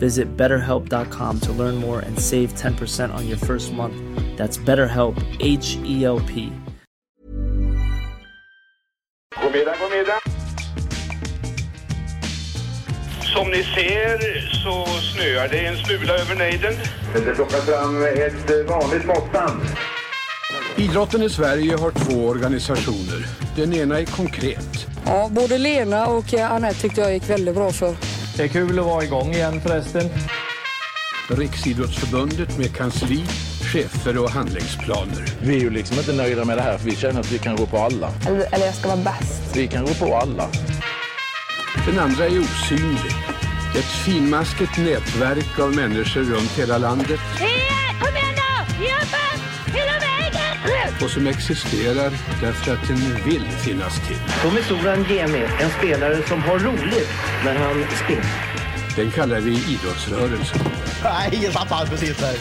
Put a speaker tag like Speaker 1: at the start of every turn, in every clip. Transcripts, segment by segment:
Speaker 1: Visit betterhelp.com to learn more and save 10% on your first month. That's BetterHelp, H E L P.
Speaker 2: God middag, god middag. Som ni ser så snöar det en smula över nejden.
Speaker 3: Det plockar fram ett vanligt måttband.
Speaker 4: Idrotten i Sverige har två organisationer. Den ena är konkret.
Speaker 5: Ja, både Lena och Anette tyckte jag gick väldigt bra för.
Speaker 6: Det är kul att vara igång igen förresten.
Speaker 4: Riksidrottsförbundet med kansli, chefer och handlingsplaner.
Speaker 7: Vi är ju liksom inte nöjda med det här för vi känner att vi kan gå på alla.
Speaker 8: Eller, eller jag ska vara bäst.
Speaker 7: Vi kan gå på alla.
Speaker 4: Den andra är osynlig. Ett finmaskigt nätverk av människor runt hela landet. Och som existerar därför att den vill finnas till.
Speaker 9: Tommy Soran Gemi, en spelare som har roligt när han spelar.
Speaker 4: Den kallar vi idrottsrörelsen.
Speaker 10: Nej, ingen tappar precis där.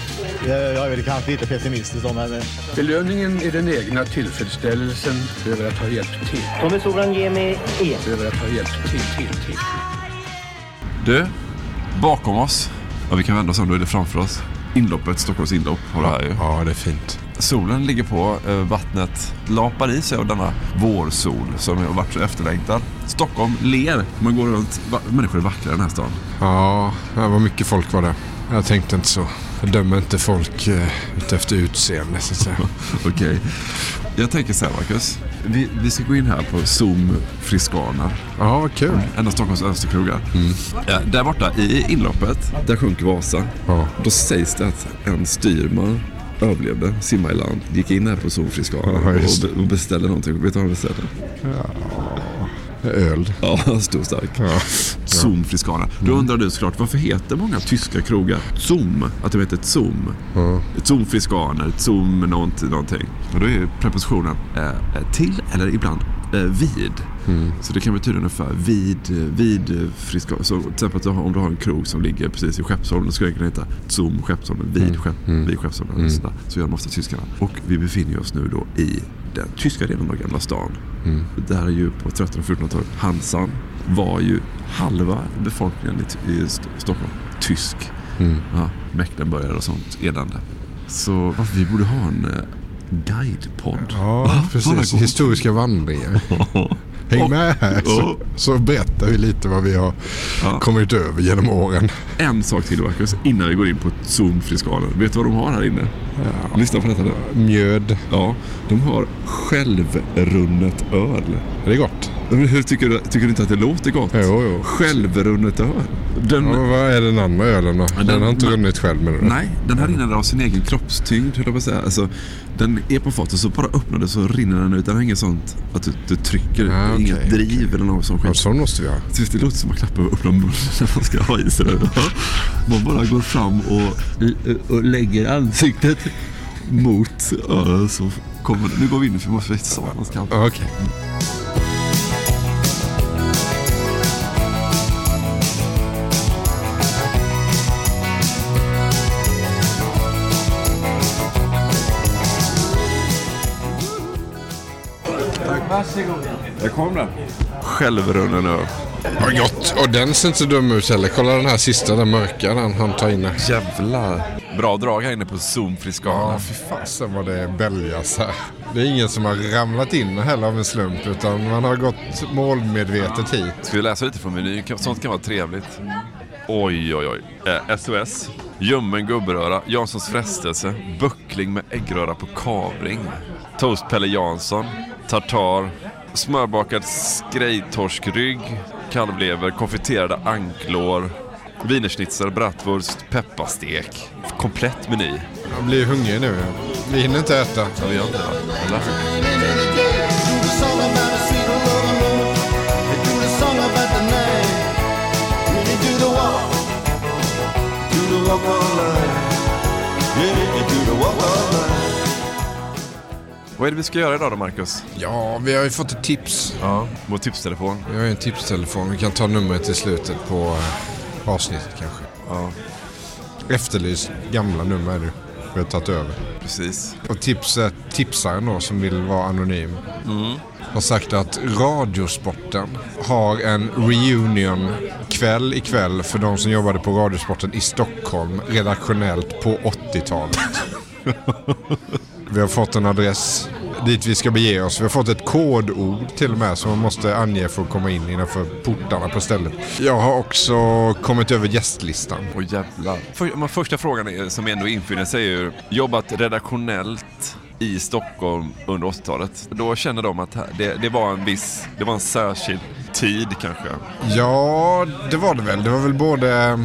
Speaker 10: Jag är väl kanske lite pessimistisk om men...
Speaker 4: Belöningen är den egna tillfredsställelsen över att ha hjälpt till.
Speaker 9: Tommy Soran Gemi E.
Speaker 4: Över att ha hjälpt till, till, till.
Speaker 11: Du, bakom oss. Ja, vi kan vända oss om, då är det framför oss. Inloppet, Stockholms inlopp har du här ju.
Speaker 12: Ja, det är fint.
Speaker 11: Solen ligger på, eh, vattnet lapar i sig av denna vårsol som har varit så efterlängtad. Stockholm ler, man går runt, människor är vackra i den här stan.
Speaker 12: Ja, det var mycket folk var det. Jag tänkte inte så. Jag dömer inte folk eh, efter utseende så att säga.
Speaker 11: Okej. Jag tänker så här Marcus. Vi, vi ska gå in här på Zoom Friscana.
Speaker 12: Ja, vad kul.
Speaker 11: En av Stockholms önstekrogar. Ja, där borta i inloppet, där sjunker Vasa.
Speaker 12: Ja.
Speaker 11: Då sägs det att en styrman överlevde, simma i land, gick in här på
Speaker 12: Ja, just
Speaker 11: och, be- och beställde någonting. Vet du vad han beställde?
Speaker 12: Öl.
Speaker 11: Ja, stor stark.
Speaker 12: Ja.
Speaker 11: Zoom Friscana. Då undrar du såklart varför heter många tyska krogar Zoom? Att de heter Zoom.
Speaker 12: Ja.
Speaker 11: Ett Zoom Friscaner, ett Zoom någonting. någonting. Och då är prepositionen eh, till eller ibland eh, vid.
Speaker 12: Mm.
Speaker 11: Så det kan betyda ungefär vid, eh, vid eh, Friscana. Så till exempel att du har, om du har en krog som ligger precis i Skeppsholmen, då skulle den kunna heta Zoom Skeppsholmen, vid,
Speaker 12: Mm.
Speaker 11: skepp,
Speaker 12: Mm.
Speaker 11: vid Skeppsholmen.
Speaker 12: Mm.
Speaker 11: Sådär. Så gör de ofta tyskarna. Och vi befinner oss nu då i den tyska delen av Gamla stan.
Speaker 12: Mm.
Speaker 11: Där är ju på 1300 och 1400-talet, Hansan var ju halva befolkningen i, i St- Stockholm tysk.
Speaker 12: Mm.
Speaker 11: Ja, Mecklenburgare och sånt elände. Så varför vi borde ha en eh, guidepodd.
Speaker 12: Ja,
Speaker 11: Va?
Speaker 12: Precis. Historiska vandringar. Häng med här så,
Speaker 11: Ja.
Speaker 12: så berättar vi lite vad vi har
Speaker 11: Ja.
Speaker 12: kommit över genom åren.
Speaker 11: En sak till Marcus, innan vi går in på Zoom Friskanen. Vet du vad de har här inne? Lyssna på detta nu.
Speaker 12: Mjöd.
Speaker 11: Ja, de har självrunnet öl.
Speaker 12: Är det gott?
Speaker 11: Men hur tycker du, tycker du inte att det låter gott?
Speaker 12: Jo, jo.
Speaker 11: Självrunnet öl. Den,
Speaker 12: Ja, vad är den andra ölen då? Den,
Speaker 11: den-
Speaker 12: har inte runnit själv med det.
Speaker 11: Nej, den här rinner av sin egen kroppstyngd, höll jag på att säga. Alltså, den är på fat och så bara öppnar det så rinner den ut. Den har inget sånt att du, du trycker,
Speaker 12: Ah, okej,
Speaker 11: inget driv eller något sånt
Speaker 12: Ja,
Speaker 11: skit.
Speaker 12: sån måste vi ha.
Speaker 11: Det låter som att klappa och öppna munnen när man ska ha i sig det. Man bara går fram och, och lägger ansiktet mot kommer Nu går vi in för vi måste veta så man ska.
Speaker 12: Ja,
Speaker 13: Varsågod.
Speaker 11: Där kom den. Självrunnen öl.
Speaker 12: Ja, gott. Och den ser inte så dum ut heller. Kolla den här sista, den mörka den han tar in.
Speaker 11: Jävlar. Bra drag här inne på Zoom Friscana.
Speaker 12: Ja, fy fasen vad det bälgas här. Det är ingen som har ramlat in heller av en slump utan man har gått målmedvetet hit.
Speaker 11: Ska vi läsa lite från menyn? Sånt kan vara trevligt. Oj, oj, oj. Eh, SOS. Ljummen gubbröra. Janssons frestelse. Böckling med äggröra på kavring. Toast Pelle Jansson. Tartar. Smörbakad skrejtorskrygg. Kalvlever. Konfiterade anklår. Wienerschnitzel, bratwurst, pepparstek. Komplett meny.
Speaker 12: Jag blir hungrig nu. Vi hinner inte äta.
Speaker 11: Ja, vi gör inte det. Eller? Vad är det vi ska göra idag då, Marcus?
Speaker 12: Ja, vi har ju fått ett tips.
Speaker 11: Ja, vår tipstelefon.
Speaker 12: Vi har ju en tipstelefon. Vi kan ta numret i slutet på eh, avsnittet kanske.
Speaker 11: Ja,
Speaker 12: Efterlys gamla nummer det. Vi har tagit över.
Speaker 11: precis.
Speaker 12: Och tipset, tipsaren då som vill vara anonym. Har sagt att Radiosporten har en reunion kväll ikväll för de som jobbade på Radiosporten i Stockholm redaktionellt på 80-talet. Vi har fått en adress dit vi ska bege oss. Vi har fått ett kodord till och med som man måste ange för att komma in innanför portarna på stället. Jag har också kommit över gästlistan.
Speaker 11: Åh jävlar. För, första frågan är, som ändå infinner sig är ju, jobbat redaktionellt i Stockholm under 80-talet. Då känner de att det, det var en viss, det var en särskild tid kanske.
Speaker 12: Ja, det var det väl. Det var väl både,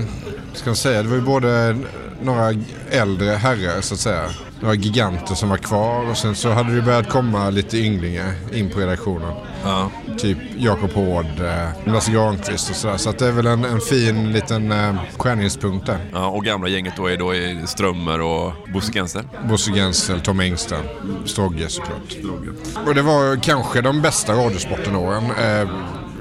Speaker 12: ska man säga, det var ju både några äldre herrar så att säga. Några giganter som var kvar och sen så hade det börjat komma lite ynglingar in på redaktionen.
Speaker 11: Ja.
Speaker 12: Typ Jakob Hård, eh, Lasse Granqvist och sådär. Så att det är väl en, en fin liten eh, skärningspunkt där.
Speaker 11: Ja, och gamla gänget då är då är Strömmer och Bosse Gensel.
Speaker 12: Bosse Gensel, Tom Engström, Strogge såklart. Och det var kanske de bästa radiosporten-åren. Eh,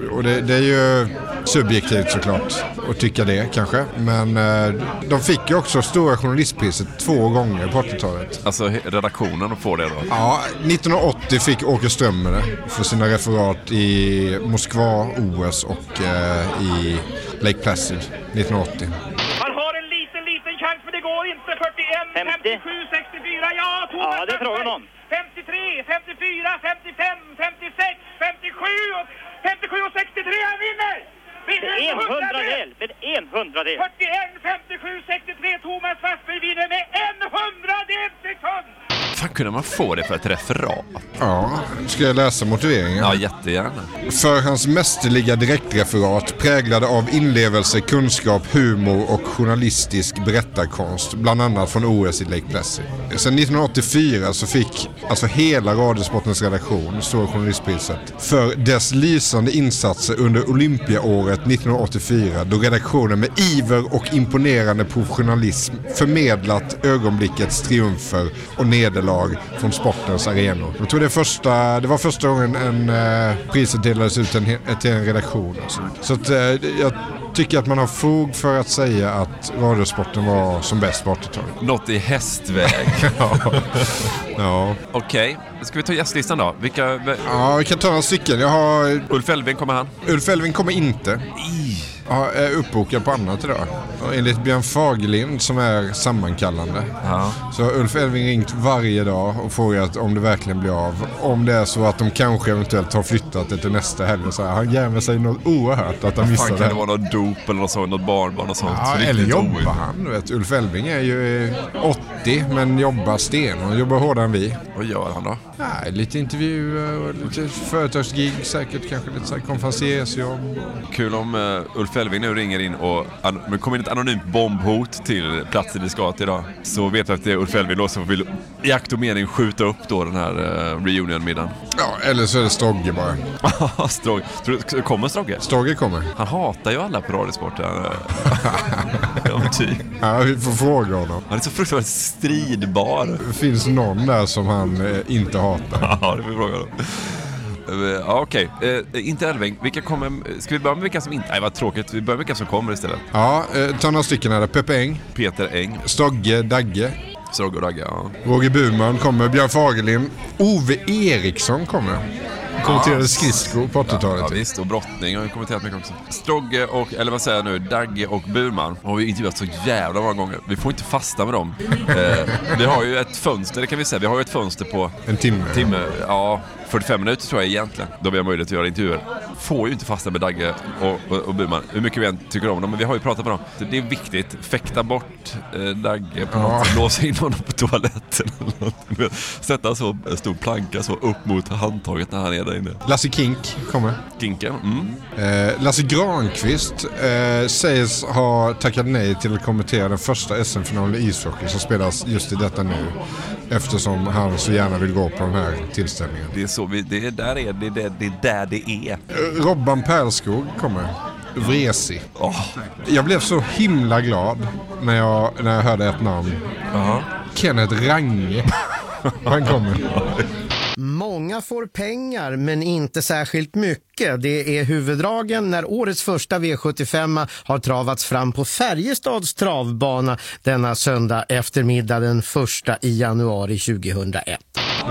Speaker 12: och det, det är ju subjektivt såklart att tycka det kanske. Men eh, de fick ju också Stora Journalistpriset två gånger på 80-talet.
Speaker 11: Alltså redaktionen får det då.
Speaker 12: Ja, 1980 fick Åke Strömmer det för sina referat i Moskva-OS och eh, i Lake Placid 1980.
Speaker 14: Han har en liten, liten chans men det går inte. 41, 57, 64, ja Thomas
Speaker 15: Ja, det är frågan om.
Speaker 14: 53, 54, 55, 56, 57 och 57 och 63. Han vinner!
Speaker 15: Med en hundradel! Med en hundradel!
Speaker 14: 41, 57, 63. Thomas Wassberg vinner med en hundradel sekund!
Speaker 11: Fan kunde man få det för ett referat?
Speaker 12: Ja, ska jag läsa motiveringen?
Speaker 11: Ja, jättegärna.
Speaker 12: För hans mästerliga direktreferat präglade av inlevelse, kunskap, humor och journalistisk berättarkonst, bland annat från OS i Lake Placid. Sen 1984 så fick alltså hela Radiosportens redaktion Stora Journalistpriset för dess lysande insatser under Olympiaåret 1984 då redaktionen med iver och imponerande professionalism förmedlat ögonblickets triumfer och nederlag från sportens arenor. Jag tror det, första, det var första gången en, eh, priset delades ut en, he- till en redaktion. och Så, att, eh, jag tycker att man har fog för att säga att radiosporten var som bäst på 80-talet.
Speaker 11: Något i hästväg.
Speaker 12: ja. ja.
Speaker 11: Okej, ska vi ta gästlistan då? Vilka...
Speaker 12: Ja, vi kan ta några stycken. Jag har...
Speaker 11: Ulf Elfving, kommer han?
Speaker 12: Ulf Elfving kommer inte är uppbokad på annat idag. Och enligt Björn Fagerlind som är sammankallande. Ja. Så har Ulf Elving ringt varje dag och frågat om det verkligen blir av. Om det är så att de kanske eventuellt har flyttat det till nästa helg. Så här, han jämmer sig något oerhört att han
Speaker 11: missar
Speaker 12: det.
Speaker 11: Kan det vara något dop eller något sånt? Något barnbarn och sånt?
Speaker 12: Ja, eller jobbar han? Vet, Ulf Elving är ju 80 flitig men jobbar sten och jobbar hårdare än vi.
Speaker 11: Vad gör han då?
Speaker 12: Ja, lite intervjuer och lite företagsgig säkert. Kanske lite konferenciersjobb.
Speaker 11: Kul om uh, Ulf Elving nu ringer in och an- kommer in ett anonymt bombhot till platsen vi ska till idag. Så vet vi att det är Ulf Elving då som vill i akt och mening skjuta upp då den här uh, reunion-middagen.
Speaker 12: Ja, eller så är det Strogge bara.
Speaker 11: Strogge. Tror du, kommer Strogge?
Speaker 12: Strogge kommer.
Speaker 11: Han hatar ju alla på Radiosporten. Typ.
Speaker 12: ja, vi får fråga honom.
Speaker 11: Han är så fruktansvärt stridbar.
Speaker 12: Finns någon där som han eh, inte hatar?
Speaker 11: Ja, det får vi fråga honom. Eh, Ja, okej. Eh, inte Elfving. Vilka kommer... Ska vi börja med vilka som inte... Nej, vad tråkigt. Vi börjar med vilka som kommer istället.
Speaker 12: Ja, eh, ta några stycken här. Peppe Eng,
Speaker 11: Peter Eng.
Speaker 12: Stogge, Dagge,
Speaker 11: Strogge och Ragge, ja.
Speaker 12: Roger Burman kommer, Björn Fagerlind, Ove Eriksson kommer. Kommenterade skridskor på 80-talet.
Speaker 11: Ja, visst, och brottning har vi kommenterat mycket också. Strogge och, eller vad säger jag nu, Dagge och Burman har vi intervjuat så jävla många gånger. Vi får inte fasta med dem. Eh, vi har ju ett fönster, det kan vi säga. Vi har ju ett fönster på...
Speaker 12: En timme.
Speaker 11: timme ja, 45 minuter tror jag egentligen. Då vi har möjlighet att göra intervjuer. Får ju inte fasta med Dagge och, och, och Burman. Hur mycket vi än tycker om dem, men vi har ju pratat med dem. Så det är viktigt. Fäkta bort eh, Dagge på något sätt. Låsa in honom på toaletten. eller. Sätta så en stor planka så upp mot handtaget när han är där inne.
Speaker 12: Lasse Kink kommer.
Speaker 11: Kinken. Mm.
Speaker 12: Eh, Lasse Granqvist eh, sägs ha tackat nej till att kommentera den första SM-finalen i ishockey som spelas just i detta nu. Eftersom han så gärna vill gå på den här tillställningen.
Speaker 11: Det är så vi, det är där är det, det, det är där det är.
Speaker 12: Eh, Robban Perlskog kommer. Vresig. Jag blev så himla glad när jag, när jag hörde ett namn. Kenneth Range. Han kommer.
Speaker 16: Många får pengar men inte särskilt mycket. Det är huvuddragen när årets första V75 har travats fram på Färjestads travbana denna söndag eftermiddag den 1 i januari 2001.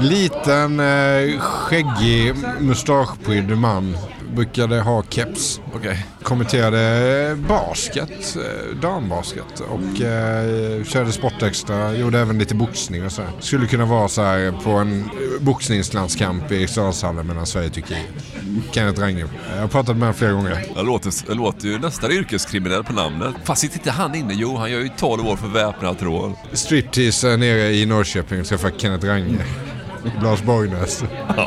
Speaker 12: Liten, eh, skäggig, mustaschprydd man. Brukade ha keps.
Speaker 11: Okej.
Speaker 12: Kommenterade basket, eh, dambasket och eh, körde Sportextra. Gjorde även lite boxning och så. här. Skulle kunna vara så här på en boxningslandskamp i Eriksdalshallen mellan Sverige och Turkiet. Kenneth Range. Jag har pratat med honom flera gånger.
Speaker 11: Det låter, det låter ju nästan yrkeskriminell på namnet. Fast sitter inte han inne? Jo, han gör ju 12 år för väpnat rån.
Speaker 12: Striptease nere i Norrköping träffar Kenneth Range. Lars Borgnäs.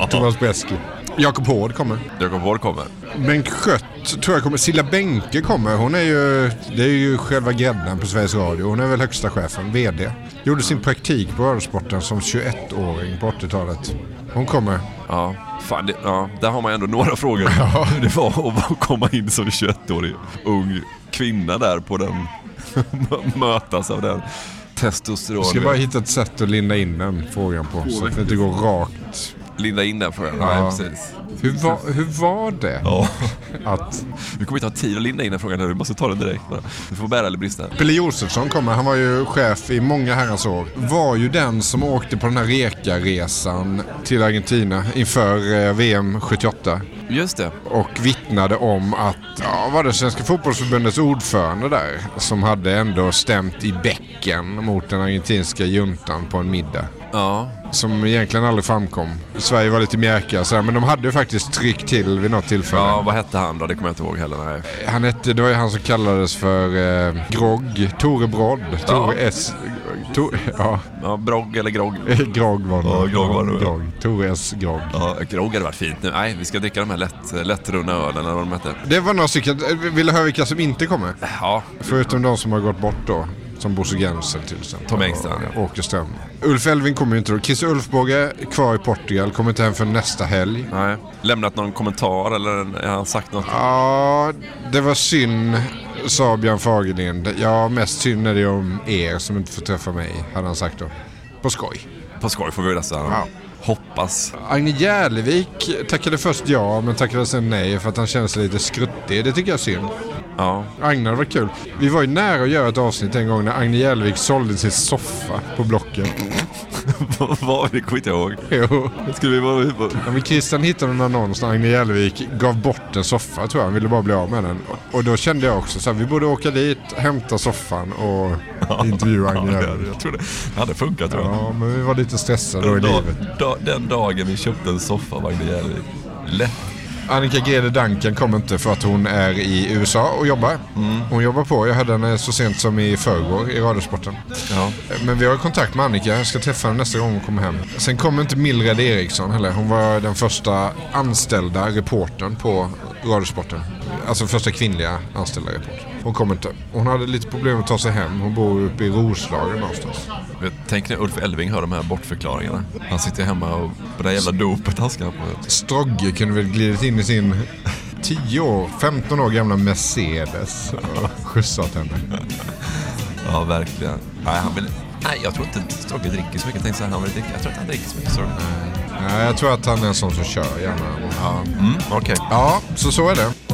Speaker 12: Thomas Beski. Jakob Hård kommer.
Speaker 11: Jakob Hård kommer.
Speaker 12: Bengt Skött tror jag kommer. Silla Bänke kommer. Hon är ju, det är ju själva grädden på Sveriges Radio. Hon är väl högsta chefen, VD. Gjorde sin praktik på Radiosporten som 21-åring på 80-talet. Hon kommer.
Speaker 11: Ja, fan, det, ja, där har man ändå några frågor. Hur det var att komma in som 21-årig ung kvinna där på den, mötas av den testosteron.
Speaker 12: Vi ska bara hitta ett sätt att linda in den frågan på. Så att det inte går rakt.
Speaker 11: Linda in den frågan,
Speaker 12: Ja.
Speaker 11: nej precis.
Speaker 12: Hur var, hur var det?
Speaker 11: Ja.
Speaker 12: Att
Speaker 11: Vi kommer inte ha tid att linda in den frågan nu, vi måste ta den direkt. Du får bära eller brista.
Speaker 12: Pelle Josefsson kommer, han var ju chef i många herrans år. Var ju den som åkte på den här Reka-resan till Argentina inför eh, VM 78.
Speaker 11: Just det.
Speaker 12: Och vittnade om att, ja var det Svenska fotbollsförbundets ordförande där som hade ändå stämt i bäcken mot den argentinska juntan på en middag.
Speaker 11: Ja.
Speaker 12: Som egentligen aldrig framkom. Sverige var lite mjäkiga så här, men de hade ju faktiskt tryckt till vid något tillfälle.
Speaker 11: Ja, vad hette han då? Det kommer jag inte ihåg heller. Nej.
Speaker 12: Han hette, det var ju han som kallades för eh, Grogg, Tore Brodd, Tore S. To, ja.
Speaker 11: ja, Brogg eller Grogg?
Speaker 12: Grogg var det.
Speaker 11: Ja, Grogg var det.
Speaker 12: Grogg. Tore S. Grogg.
Speaker 11: Ja, Grogg hade varit fint nu. Nej, vi ska dricka de här lätt, lättrunna ölen eller vad de hette.
Speaker 12: Det var några stycken. Vill du höra vilka som inte kommer?
Speaker 11: Ja.
Speaker 12: Förutom de som har gått bort då. Som Bosse Gensel till exempel.
Speaker 11: Tom Engstrand,
Speaker 12: Och Åke Ström. Ulf Elving kommer ju inte då. Christer Ulfbåge kvar i Portugal. Kommer inte hem för nästa helg.
Speaker 11: Nej. Lämnat någon kommentar eller har han sagt något?
Speaker 12: Ja, det var synd, sa Björn Fagerlind. Ja, mest synd är det om er som inte får träffa mig, hade han sagt då. På skoj.
Speaker 11: På skoj får vi nästan
Speaker 12: Ja.
Speaker 11: hoppas.
Speaker 12: Agne Järlevik tackade först ja, men tackade sen nej för att han kände sig lite skruttig. Det tycker jag är synd.
Speaker 11: Ja.
Speaker 12: Agne hade varit kul. Vi var ju nära att göra ett avsnitt en gång när Agne Järlevik sålde sin soffa på Blocket.
Speaker 11: Vad? Det kommer inte ihåg.
Speaker 12: Jo.
Speaker 11: Skulle vi vara...
Speaker 12: Ja, men Christian hittade en annons när Agne Järlevik gav bort en soffa tror jag. Han ville bara bli av med den. Och då kände jag också så här, vi borde åka dit, hämta soffan och intervjua Agne
Speaker 11: Ja,
Speaker 12: Järlevik.
Speaker 11: jag tror det. det hade funkat tror jag.
Speaker 12: Ja, men vi var lite stressade då i
Speaker 11: dag,
Speaker 12: livet.
Speaker 11: da, den dagen vi köpte en soffa av Agne Järvik. Lätt.
Speaker 12: Annika Grede Duncan kom inte för att hon är i USA och jobbar. Hon jobbar på. Jag hade henne så sent som i förrgår i Radiosporten.
Speaker 11: Ja.
Speaker 12: Men vi har kontakt med Annika. Jag ska träffa henne nästa gång hon kommer hem. Sen kom inte Mildred Eriksson heller. Hon var den första anställda reportern på Radiosporten. Alltså första kvinnliga anställda reportern. Hon kom inte. Hon hade lite problem att ta sig hem. Hon bor uppe i Roslagen någonstans.
Speaker 11: Jag tänker när Ulf Elving hör de här bortförklaringarna. Han sitter hemma och på det där jävla dopet han ska på.
Speaker 12: Strogge kunde väl glidit in i sin 10 år, 15 år gamla Mercedes och skjutsat henne.
Speaker 11: Ja, verkligen. Nej, han vill... Nej, jag tror inte Strogge dricker så mycket. Jag tänkte så här, han vill dricka. Jag tror inte han dricker så mycket Strogge.
Speaker 12: Nej, jag tror att han är en sån som kör gärna.
Speaker 11: Ja, mm, okej.
Speaker 12: Ja, så så är det.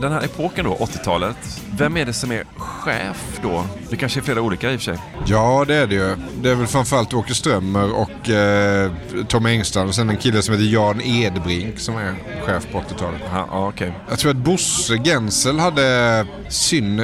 Speaker 11: Den här epoken då, 80-talet. Vem är det som är chef då? Det kanske är flera olika i och för sig.
Speaker 12: Ja, det är det ju. Det är väl framförallt Åke Strömmer och eh, Tom Engstrand och sen en kille som heter Jan Edbrink som är chef på 80-talet.
Speaker 11: Ja, okay.
Speaker 12: Jag tror att Bosse Gensel hade synd.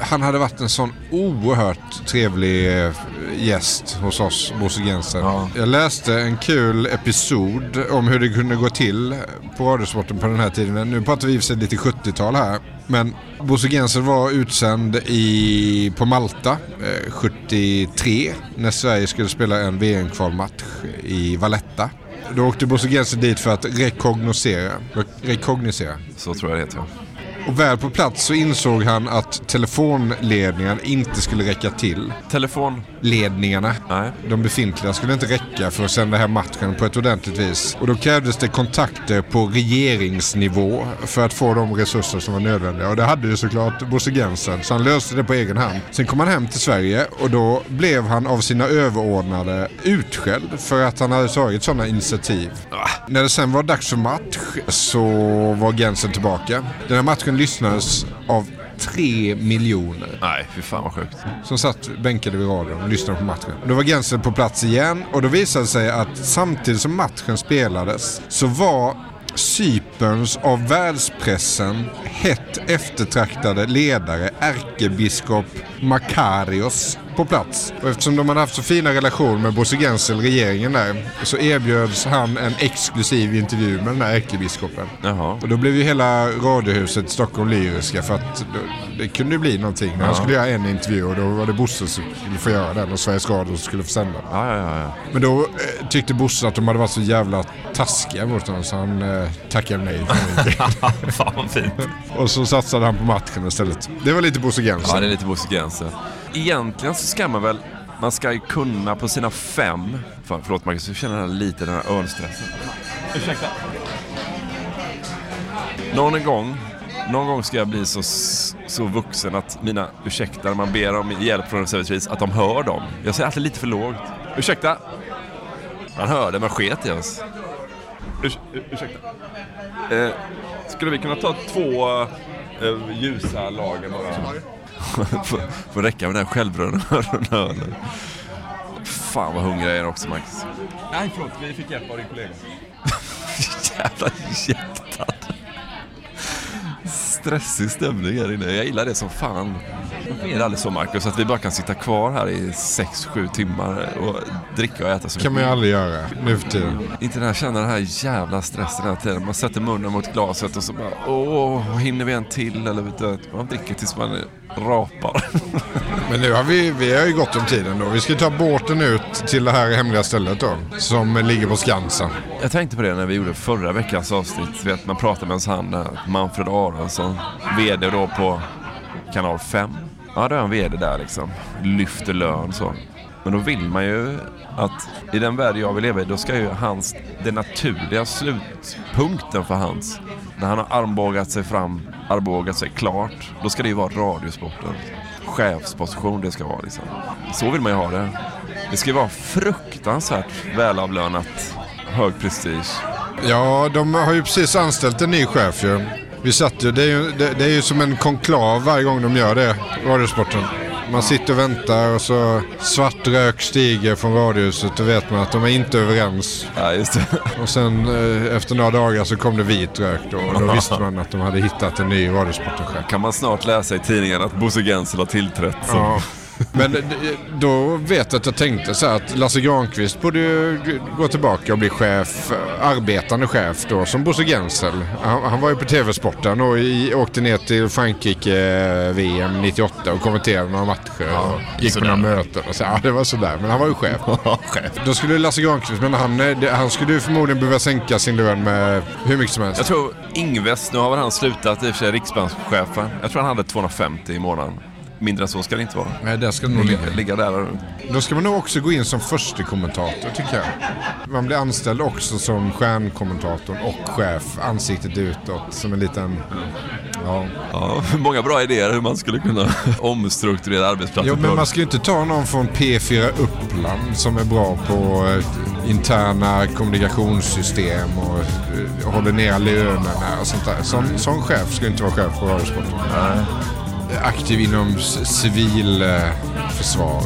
Speaker 12: Han hade varit en sån oerhört trevlig eh, gäst hos oss, Bosse Gensel. Ja. Jag läste en kul episod om hur det kunde gå till på Radiosporten på den här tiden. Nu pratar vi i och för sig lite 70-tal här. Men Bosse Genser var utsänd i, på Malta eh, 73 när Sverige skulle spela en VM-kvalmatch i Valletta. Då åkte Bosse Genser dit för att rekognosera. Rekognosera.
Speaker 11: Så tror jag det heter. Ja.
Speaker 12: Och väl på plats så insåg han att telefonledningen inte skulle räcka till.
Speaker 11: Telefonledningarna?
Speaker 12: Nej. De befintliga skulle inte räcka för att sända hem matchen på ett ordentligt vis. Och då krävdes det kontakter på regeringsnivå för att få de resurser som var nödvändiga. Och det hade ju såklart Bosse Gensen, så han löste det på egen hand. Sen kom han hem till Sverige och då blev han av sina överordnade utskälld för att han hade tagit sådana initiativ. När det sen var dags för match så var Gensen tillbaka. Den här matchen lyssnades av tre miljoner.
Speaker 11: Nej, fy fan vad sjukt.
Speaker 12: Som satt bänkade vid radion och lyssnade på matchen. Då var Gensen på plats igen och då visade det sig att samtidigt som matchen spelades så var Cyperns av världspressen hett eftertraktade ledare ärkebiskop Makarios på plats. Och eftersom de hade haft så fina relationer med Bosse Gensel, regeringen där, så erbjöds han en exklusiv intervju med den här ärkebiskopen.
Speaker 11: Jaha.
Speaker 12: Och då blev ju hela radiohuset Stockholm lyriska för att det kunde bli någonting. När han skulle göra en intervju och då var det Bosse som skulle få göra den och Sveriges Radio skulle få sända.
Speaker 11: Ja, ja, ja.
Speaker 12: Men då eh, tyckte Bosse att de hade varit så jävla taskiga mot honom så han eh, tackade nej.
Speaker 11: Fan vad fint.
Speaker 12: och så satsade han på matchen istället. Det var lite Bosse Gensel.
Speaker 11: Ja, det är lite Bosse Gensel. Egentligen så ska man väl man ska ju kunna på sina fem... För, förlåt Marcus, du känner lite den här örnstressen.
Speaker 6: Ursäkta?
Speaker 11: Någon gång, någon gång ska jag bli så, så vuxen att mina ursäkta, man ber om hjälp från en servitris, att de hör dem. Jag säger alltid lite för lågt. Ursäkta? Man hörde, men sket i oss. Urs ursäkta? Eh, skulle vi kunna ta två eh, ljusa lager bara? Får, får räcka med den självrörande ölen. Fan vad hungrig jag är också Max.
Speaker 6: Nej förlåt, vi fick hjälp av din kollega.
Speaker 11: Jävla jäktad. Stressig stämning här inne. Jag gillar det som fan. Varför är det aldrig så Marcus att vi bara kan sitta kvar här i 6-7 timmar och dricka och äta så
Speaker 12: kan man ju aldrig göra nu för tiden.
Speaker 11: Inte den här, känna den här jävla stressen hela tiden. Man sätter munnen mot glaset och så bara åh, hinner vi en till? Eller vet du, man dricker tills man rapar.
Speaker 12: Men nu har vi, vi har ju gått om tiden då. Vi ska ta båten ut till det här hemliga stället då. Som ligger på Skansen.
Speaker 11: Jag tänkte på det när vi gjorde förra veckans avsnitt. Vet, man pratade med ens han Manfred Aronsson. VD då på kanal 5. Ja, då är han VD där liksom. Lyfter lön så. Men då vill man ju att i den värld jag vill leva i, då ska ju hans, den naturliga slutpunkten för hans, när han har armbågat sig fram, armbågat sig klart, då ska det ju vara radiosporten. Chefsposition det ska vara liksom. Så vill man ju ha det. Det ska ju vara fruktansvärt välavlönat, hög prestige.
Speaker 12: Ja, de har ju precis anställt en ny chef ju. Vi satt ju, det är ju, det, det är ju som en konklav varje gång de gör det, Radiosporten. Man sitter och väntar och så svart rök stiger från radiohuset och vet man att de är inte överens.
Speaker 11: Ja, just det.
Speaker 12: Och sen eh, efter några dagar så kom det vit rök då och då visste man att de hade hittat en ny Radiosporten-chef.
Speaker 11: Kan man snart läsa i tidningen att Bosse Gensel har tillträtt som...
Speaker 12: Ja. Men då vet jag att jag tänkte så här att Lasse Granqvist borde ju gå tillbaka och bli chef, arbetande chef då, som Bosse Gensel. Han, han var ju på TV-sporten och i, åkte ner till Frankrike-VM 98 och kommenterade några matcher. Ja, och gick på några möten och så. Ja, det var sådär. Men han var ju chef.
Speaker 11: chef.
Speaker 12: Då skulle Lasse Granqvist, men han, han skulle ju förmodligen behöva sänka sin lön med hur mycket som helst.
Speaker 11: Jag tror Ingves, nu har väl han slutat i och för sig, riksbankschefen. Jag tror han hade 250 i månaden. Mindre än så ska det inte vara.
Speaker 12: Nej, där ska det nog ligga.
Speaker 11: ligga där.
Speaker 12: Då ska man nog också gå in som första kommentator tycker jag. Man blir anställd också som stjärnkommentator och chef, ansiktet utåt, som en liten... Ja.
Speaker 11: ja, många bra idéer hur man skulle kunna omstrukturera arbetsplatsen.
Speaker 12: Jo, men man ska ju inte ta någon från P4 Uppland som är bra på eh, interna kommunikationssystem och eh, håller ner lönerna och sånt där. Sån, sån chef ska inte vara chef på Radiosporten.
Speaker 11: Nej
Speaker 12: aktiv inom civilförsvar.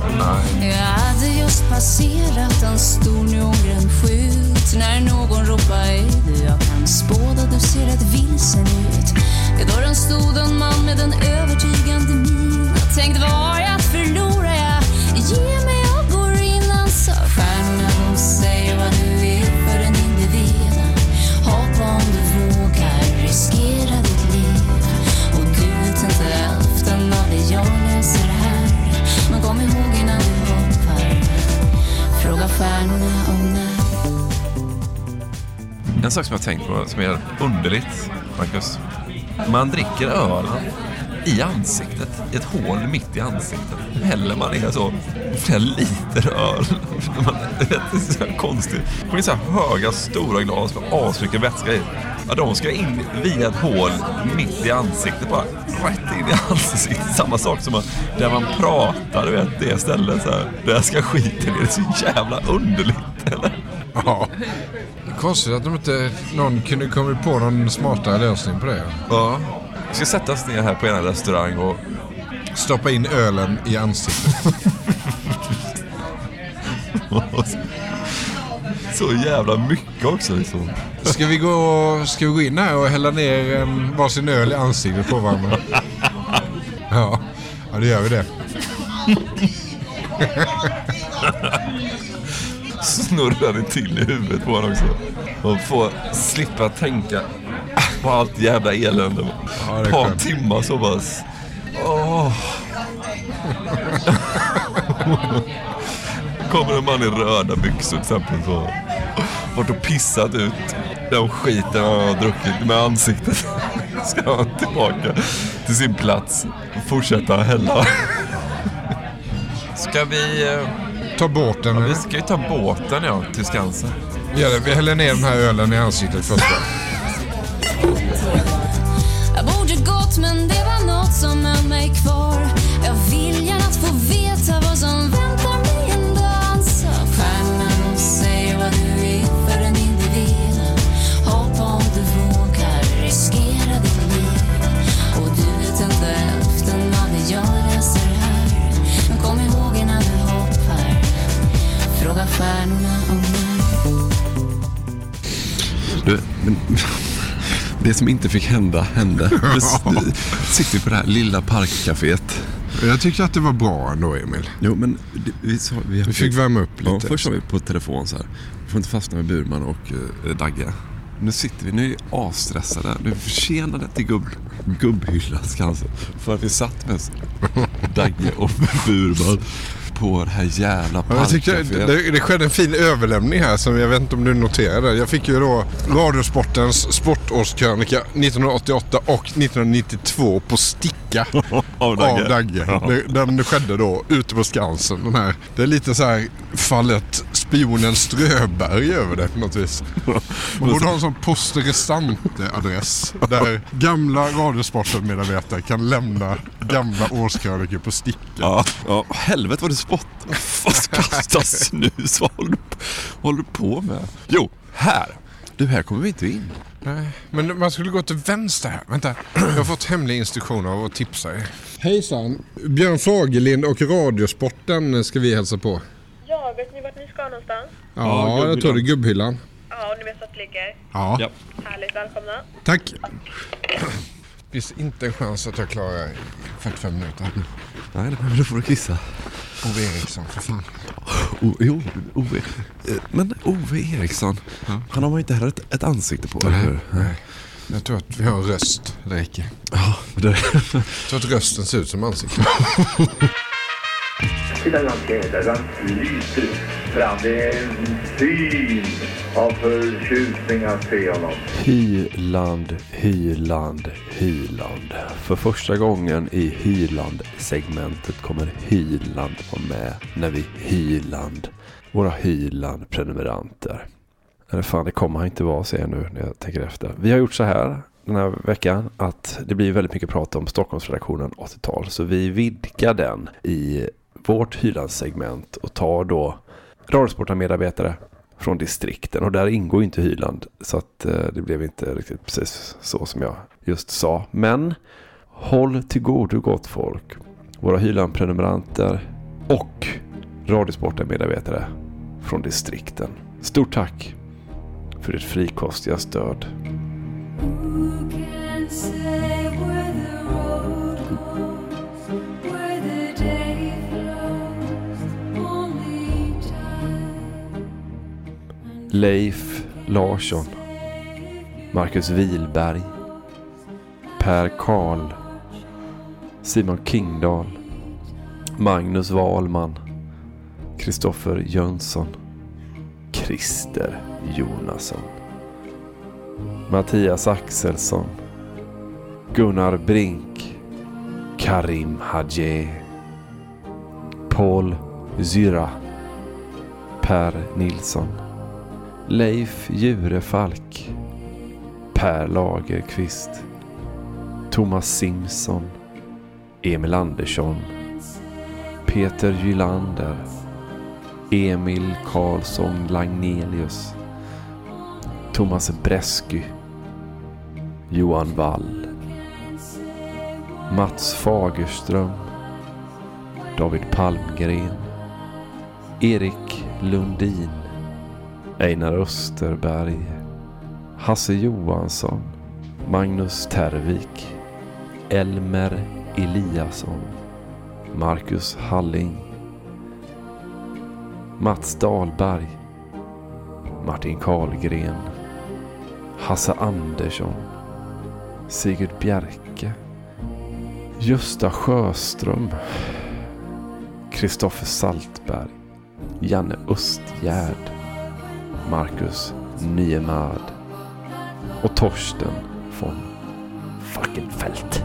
Speaker 17: Jag hade just passerat en stor neongrön skylt när någon ropade Ej du, jag kan spåda, du ser rätt vilsen ut. I dörren stod en man med en övertygande min. Jag tänkte, vad har jag att förlora? Jag Ge mig och går in. Han sa, stjärnorna stjärnorna om när.
Speaker 11: En sak som jag har tänkt på som är underligt, Marcus. Man dricker öl i ansiktet, i ett hål mitt i ansiktet. Häller man ner så flera liter öl. Man, det är så konstigt. På en så här höga, stora glas med asmycket vätska i. Ja, de ska in via ett hål mitt i ansiktet bara. Rätt in i ansiktet. Samma sak som där man pratar, du vet, det stället så här. Där ska skiten ner. Det är så jävla underligt, eller?
Speaker 12: Ja. Konstigt att de inte, någon kunde kommit på någon smartare lösning på det.
Speaker 11: Ja. Vi ska sätta oss ner här på en restaurang och
Speaker 12: Stoppa in ölen i ansiktet.
Speaker 11: så jävla mycket också liksom.
Speaker 12: Ska vi gå, ska vi gå in här och hälla ner en varsin öl i ansiktet på varandra? Ja, ja det gör vi det.
Speaker 11: Snurrar det till i huvudet på honom också. Och få slippa tänka på allt jävla elände.
Speaker 12: Ja,
Speaker 11: Ett par timmar så bara... Åh. Kommer en man i röda byxor till exempel så. Varit och pissat ut den skiten han har druckit med ansiktet. Ska han tillbaka till sin plats och fortsätta hälla. Ska vi... eh,
Speaker 12: Ta båten.
Speaker 11: Ja, vi ska ju ta båten ja, till Skansen.
Speaker 12: Det. Vi häller ner den här ölen i ansiktet först.
Speaker 17: Men det var något som höll mig kvar. Det
Speaker 18: som inte fick hända hände. Vi sitter på det här lilla parkcaféet.
Speaker 12: Jag tyckte att det var bra ändå, Emil.
Speaker 18: Jo, men det- vi, sa, vi,
Speaker 12: Vi fick värma upp
Speaker 18: Ja,
Speaker 12: lite.
Speaker 18: först sa vi på telefon så här. Vi får inte fastna med Burman och eh, Dagge. Nu sitter vi, nu är vi asstressade. Nu är vi försenade till gubb, gubbhyllan Skansen. För att vi satt med Dagge och Burman på det här jävla parkcaféet.
Speaker 12: det, det skedde en fin överlämning här som jag vet inte om du noterade. Jag fick ju då Radiosportens sportårskrönika 1988 och 1992 på sticka
Speaker 18: Av Dagge.
Speaker 12: av Dagge.
Speaker 18: Ja.
Speaker 12: Det- Den skedde då ute på Skansen. Den här. Det är lite så här fallet spionen Ströberg över det på något vis. Man borde ha en sån post adress där gamla Radiosporten-medarbetare kan lämna gamla årskrönikor på sticka.
Speaker 18: Ja, ja. Helvete vad du spott. Vad kastar snus? Vad håller du, på- vad håller du på med? Jo, här. Du, här kommer vi inte in.
Speaker 12: Nej, men man skulle gå till vänster här. Vänta, jag har fått hemliga instruktioner av att tipsa er. Hejsan, Björn Fagerlind och Radiosporten ska vi hälsa på.
Speaker 19: Ja, vet ni ni ska någonstans?
Speaker 12: Ja, jag tror det är gubbhyllan.
Speaker 19: Ja, och ni vet vart det ligger?
Speaker 12: Ja.
Speaker 19: Härligt, välkomna.
Speaker 12: Tack. Finns inte en chans att jag klarar 45 minuter.
Speaker 18: Nej, men då får du kissa.
Speaker 12: Ove Eriksson, för fan.
Speaker 18: O, jo, Ove. Eh, Men Ove Eriksson, han har man ju inte heller ett, ett ansikte på, eller hur?
Speaker 12: Nej. Jag tror att vi har en röst, det räcker.
Speaker 18: Ja, det...
Speaker 12: Jag tror att rösten ser ut som ansikte.
Speaker 3: Titta hur han lyser fram. Det är en syn av förtjusning att se honom.
Speaker 20: Hyland, Hyland, Hyland. För första gången i Hyland-segmentet kommer Hyland vara med när vi Hyland, våra Hyland-prenumeranter. Eller fan, det kommer han inte vara, säger jag nu när jag tänker efter. Vi har gjort så här den här veckan att det blir väldigt mycket prat om Stockholmsredaktionen 80-tal. Så vi vidgar den i vårt Hyland-segment och tar då Radiosporten-medarbetare från distrikten och där ingår ju inte Hyland så att eh, det blev inte riktigt precis så som jag just sa. Men
Speaker 11: Håll till godo gott folk. Våra Hyland-prenumeranter och Radiosporten-medarbetare från distrikten. Stort tack för ert frikostiga stöd. Leif Larsson Marcus Wilberg Per Karl Simon Kingdahl Magnus Wahlman Kristoffer Jönsson Christer Jonasson Mattias Axelsson Gunnar Brink Karim Hadje Paul Zyra Per Nilsson. Leif Jurefalk Per Lagerqvist Thomas Simson Emil Andersson Peter Gylander Emil Karlsson Lagnelius Thomas Bresky Johan Wall Mats Fagerström David Palmgren Erik Lundin Einar Österberg Hasse Johansson Magnus Tervik Elmer Eliasson Marcus Halling Mats Dahlberg Martin Karlgren Hasse Andersson Sigurd Bjerke Gösta Sjöström Kristoffer Saltberg Janne Östgärd. Marcus Niemad och Torsten von Fackenfeldt.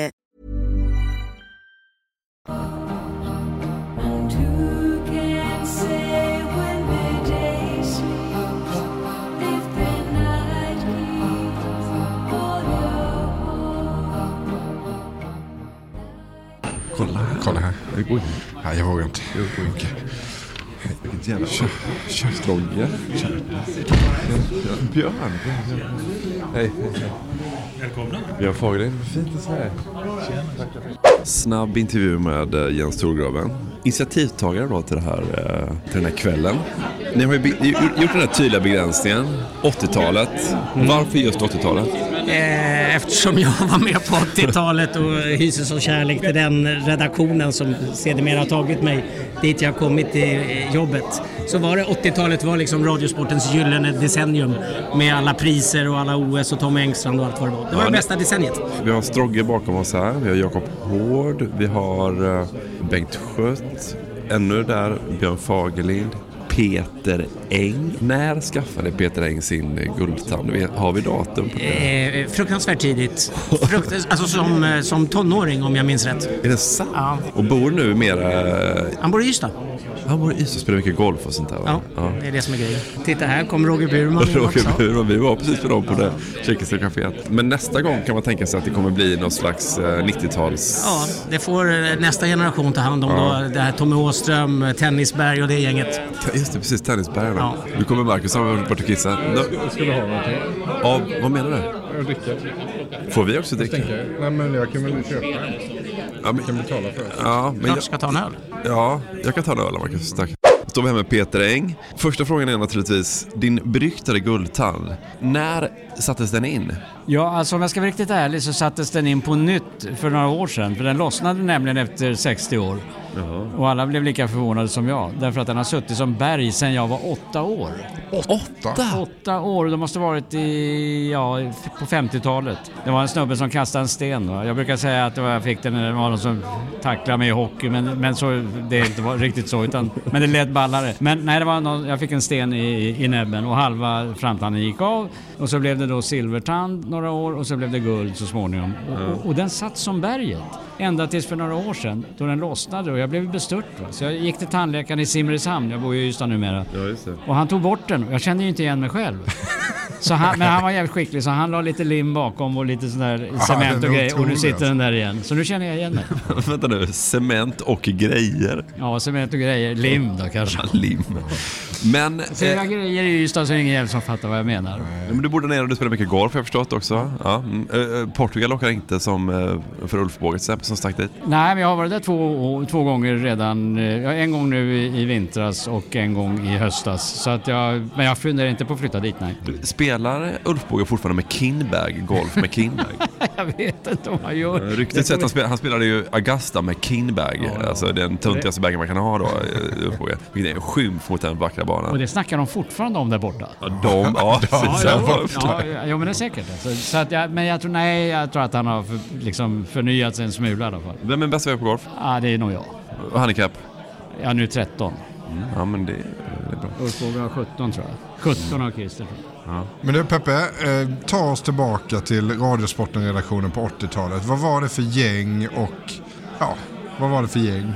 Speaker 12: Kolla här. Kolla här.
Speaker 11: Det går inte.
Speaker 12: Nej, jag vågar inte.
Speaker 11: Jo, det går inte. Vilket jävla
Speaker 12: Kör, kör.
Speaker 11: Strogge. Björn. Hej.
Speaker 21: Välkomna.
Speaker 11: Björn Fagerlind. Fint att se dig. Snabb intervju med eh, Jens Torgraven. Initiativtagare då till, det här, eh, till den här kvällen. Ni har ju gjort den här tydliga begränsningen. 80-talet. Varför just 80-talet?
Speaker 21: Eh, Eftersom jag var med på 80-talet och hyser sån kärlek till den redaktionen som sedermera har tagit mig dit jag kommit till eh, jobbet. Så var det 80-talet var liksom Radiosportens gyllene decennium med alla priser och alla OS och Tom Engstrand och allt vad det var. Det var
Speaker 11: Ja,
Speaker 21: det bästa decenniet.
Speaker 11: Vi har Strogge bakom oss här. Vi har Jakob Hård. Vi har eh, Bengt Schött. Ännu där Björn Fagerlind. Peter Eng. När skaffade Peter Eng sin eh, guldtand? Har vi datum på det?
Speaker 21: Eh, fruktansvärt tidigt. Frukt, alltså som, eh, som tonåring om jag minns rätt.
Speaker 11: Är det sant?
Speaker 21: Ja.
Speaker 11: Och bor nu mera...
Speaker 21: Han bor i Ystad.
Speaker 11: Han bor i Ystad och spelar mycket golf och sånt där va?
Speaker 21: Ja, det är det som är grejen. Titta här kommer Roger Burman in.
Speaker 11: Roger Bur och vi var precis med dem på det tjeckiska kaféet. Men nästa gång kan man tänka sig att det kommer bli någon slags eh, 90-tals...
Speaker 21: Ja, det får eh, nästa generation ta hand om
Speaker 11: Ja.
Speaker 21: då. Det här Tommy Åström, eh, Tennisberg och det gänget.
Speaker 11: Just det, precis. Tennisbergarna. Nu kommer Marcus har varit och kissat.
Speaker 12: Ska du ha någonting?
Speaker 11: Ja, vad menar du?
Speaker 12: Jag dricker.
Speaker 11: Får vi också dricka?
Speaker 12: Jag. Nej, men jag kan väl köpa en.
Speaker 11: Ja, men,
Speaker 12: kan betala för det.
Speaker 11: Ja, men
Speaker 21: Klart ska ta en öl.
Speaker 11: Ja, jag kan ta en öl Marcus. Tack. Står vi här med Peter Eng. Första frågan är naturligtvis din beryktade guldtand. När sattes den in?
Speaker 21: Ja, alltså om jag ska vara riktigt ärlig så sattes den in på nytt för några år sedan. För den lossnade nämligen efter 60 år. Och alla blev lika förvånade som jag. Därför att den har suttit som berg sedan jag var åtta år.
Speaker 12: Åtta?
Speaker 21: Åtta år, det måste ha varit i, ja, på 50-talet. Det var en snubbe som kastade en sten. Va? Jag brukar säga att det var, jag fick den när det var någon som tacklade mig i hockey, men, men så, det är inte riktigt så. Utan, men det lät ballare. Men nej, det var någon, jag fick en sten i, i näbben och halva framtanden gick av. Och så blev det då silvertand några år och så blev det guld så småningom. Och, och, och den satt som berget. Ända tills för några år sedan då den lossnade och jag blev bestört. Va? Så jag gick till tandläkaren i Simrishamn, jag bor ju i Ystad numera.
Speaker 11: Ja, just det.
Speaker 21: Och han tog bort den och jag kände ju inte igen mig själv. Så han, men han var jävligt skicklig så han la lite lim bakom och lite sån där cement och grejer. Och nu sitter
Speaker 11: alltså.
Speaker 21: den där igen. Så nu känner jag igen mig.
Speaker 11: Vänta nu, cement och grejer.
Speaker 21: Ja, cement och grejer. Lim då kanske.
Speaker 11: Lim. Men...
Speaker 21: Fyra grejer i Ystad så är det ingen jävel som fattar vad jag menar.
Speaker 11: Ja, men du bor där nere och du spelar mycket golf har jag förstått också. Ja. Mm. Eh, eh, Portugal lockar inte som eh, för Ulf Båge som stack dit.
Speaker 21: Nej, men jag har varit där två, två gånger redan. Eh, ja, En gång nu i, i vintras och en gång i höstas. Så att jag, men jag funderar inte på att flytta dit, nej.
Speaker 11: Spelar Ulf Båge fortfarande med Kinbag, golf med Kinbag?
Speaker 21: jag vet inte om han gör.
Speaker 11: Ryktet säger att han, spel, han spelade ju Augusta med Kinbag, alltså den tuntigaste bagen man kan ha då, eh, Ulf Båge. Vilket är en skymf mot den vackra banan.
Speaker 21: Och det snackar de fortfarande om där borta.
Speaker 11: Ja, de, ja, precis.
Speaker 21: ja, ja, ja, ja, men det är säkert. Alltså, så att jag, men jag tror, nej, jag tror att han har för, liksom förnyat sig en smula i alla fall.
Speaker 11: Vem är bäst på golf?
Speaker 21: Ja, det är nog jag.
Speaker 11: Handikapp?
Speaker 21: Ja, nu 13.
Speaker 11: Ja, men det, det är bra.
Speaker 21: Ulf Båge har 17 tror jag. 17 har Christer tror jag.
Speaker 11: Ja.
Speaker 12: Men du Peppe, eh, ta oss tillbaka till Radiosporten-redaktionen på 80-talet. Vad var det för gäng och ja, vad var det för gäng?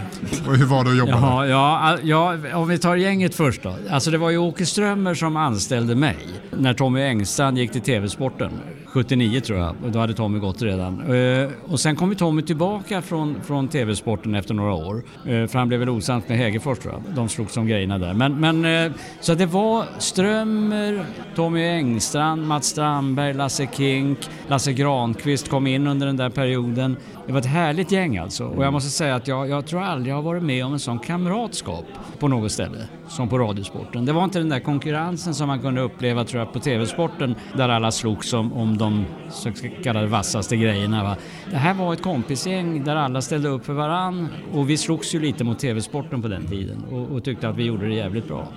Speaker 12: Och hur var det att jobba
Speaker 21: Jaha, ja, ja, om vi tar gänget först då. Alltså det var ju Åke Strömmer som anställde mig när Tommy Engstrand gick till TV-sporten. 79 tror jag, då hade Tommy gått redan. Eh, Och sen kom ju Tommy tillbaka från, från TV-sporten efter några år. Eh, För han blev väl osams med Hägerfors tror jag. De slogs om grejerna där. Men, men, eh, så det var Strömmer, Tommy Engstrand, Mats Strandberg, Lasse Kink, Lasse Granqvist kom in under den där perioden. Det var ett härligt gäng alltså. Och jag måste säga att jag, jag tror aldrig jag har varit med om en sån kamratskap på något ställe som på Radiosporten. Det var inte den där konkurrensen som man kunde uppleva tror jag på TV-sporten där alla slogs om, om de så kallade vassaste grejerna. Va? Det här var ett kompisgäng där alla ställde upp för varann och vi slogs ju lite mot TV-sporten på den tiden och, och tyckte att vi gjorde det jävligt bra.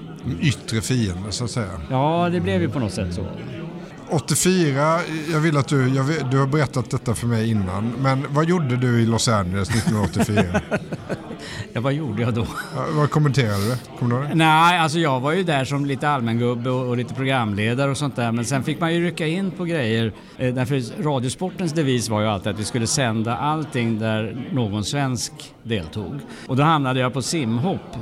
Speaker 12: Yttre fiende så att säga.
Speaker 21: Ja, det blev ju på något sätt så.
Speaker 12: 84, jag vill att du, jag du har berättat detta för mig innan, men vad gjorde du i Los Angeles 1984?
Speaker 21: ja, vad gjorde jag då?
Speaker 12: Ja, vad kommenterade du? Kommer du ihåg det?
Speaker 21: Nej, alltså jag var ju där som lite allmängubbe och, och lite programledare och sånt där. Men sen fick man ju rycka in på grejer. Eh, därför Radiosportens devis var ju alltid att vi skulle sända allting där någon svensk deltog. Och då hamnade jag på simhopp.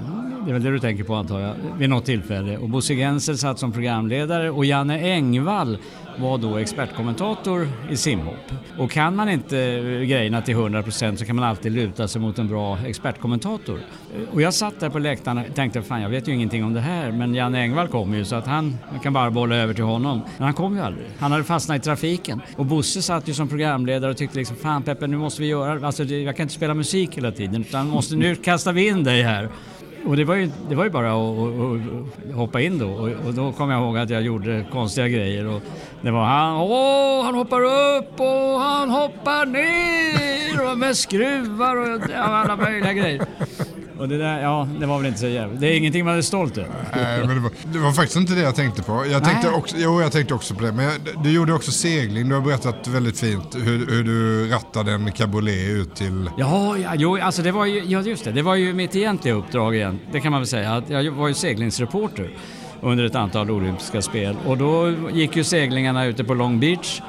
Speaker 21: Det är väl det du tänker på antar jag, vid något tillfälle. Och Bosse Gensel satt som programledare och Janne Engvall var då expertkommentator i simhopp. Och kan man inte eh, grejerna till 100% så kan man alltid luta sig mot en bra expertkommentator. Eh, och jag satt där på läktaren och tänkte, fan jag vet ju ingenting om det här, men Janne Engvall kom ju så att han, man kan bara bolla över till honom. Men han kom ju aldrig. Han hade fastnat i trafiken. Och Bosse satt ju som programledare och tyckte liksom, fan Peppe nu måste vi göra, alltså jag kan inte spela musik hela tiden utan måste, nu kastar vi in dig här. Och det var ju, det var ju bara att, hoppa in då och, och då kom jag ihåg att jag gjorde konstiga grejer och det var han, åh han hoppar upp och han hoppar ner och med skruvar och alla möjliga grejer. Och det där, ja det var väl inte så jävligt, det är ingenting man är stolt över.
Speaker 12: Nej, men det, var, det var faktiskt inte det jag tänkte på. Jag tänkte
Speaker 21: Nej.
Speaker 12: också, jo, jag tänkte också på det. Men jag, du gjorde också segling. Du har berättat väldigt fint hur, hur du rattade en cabriolet ut till...
Speaker 21: Ja, ja, jo, alltså det var ju, ja just det, det var ju mitt egentliga uppdrag igen. Det kan man väl säga. Att jag var ju seglingsreporter under ett antal olympiska spel och då gick ju seglingarna ute på Long Beach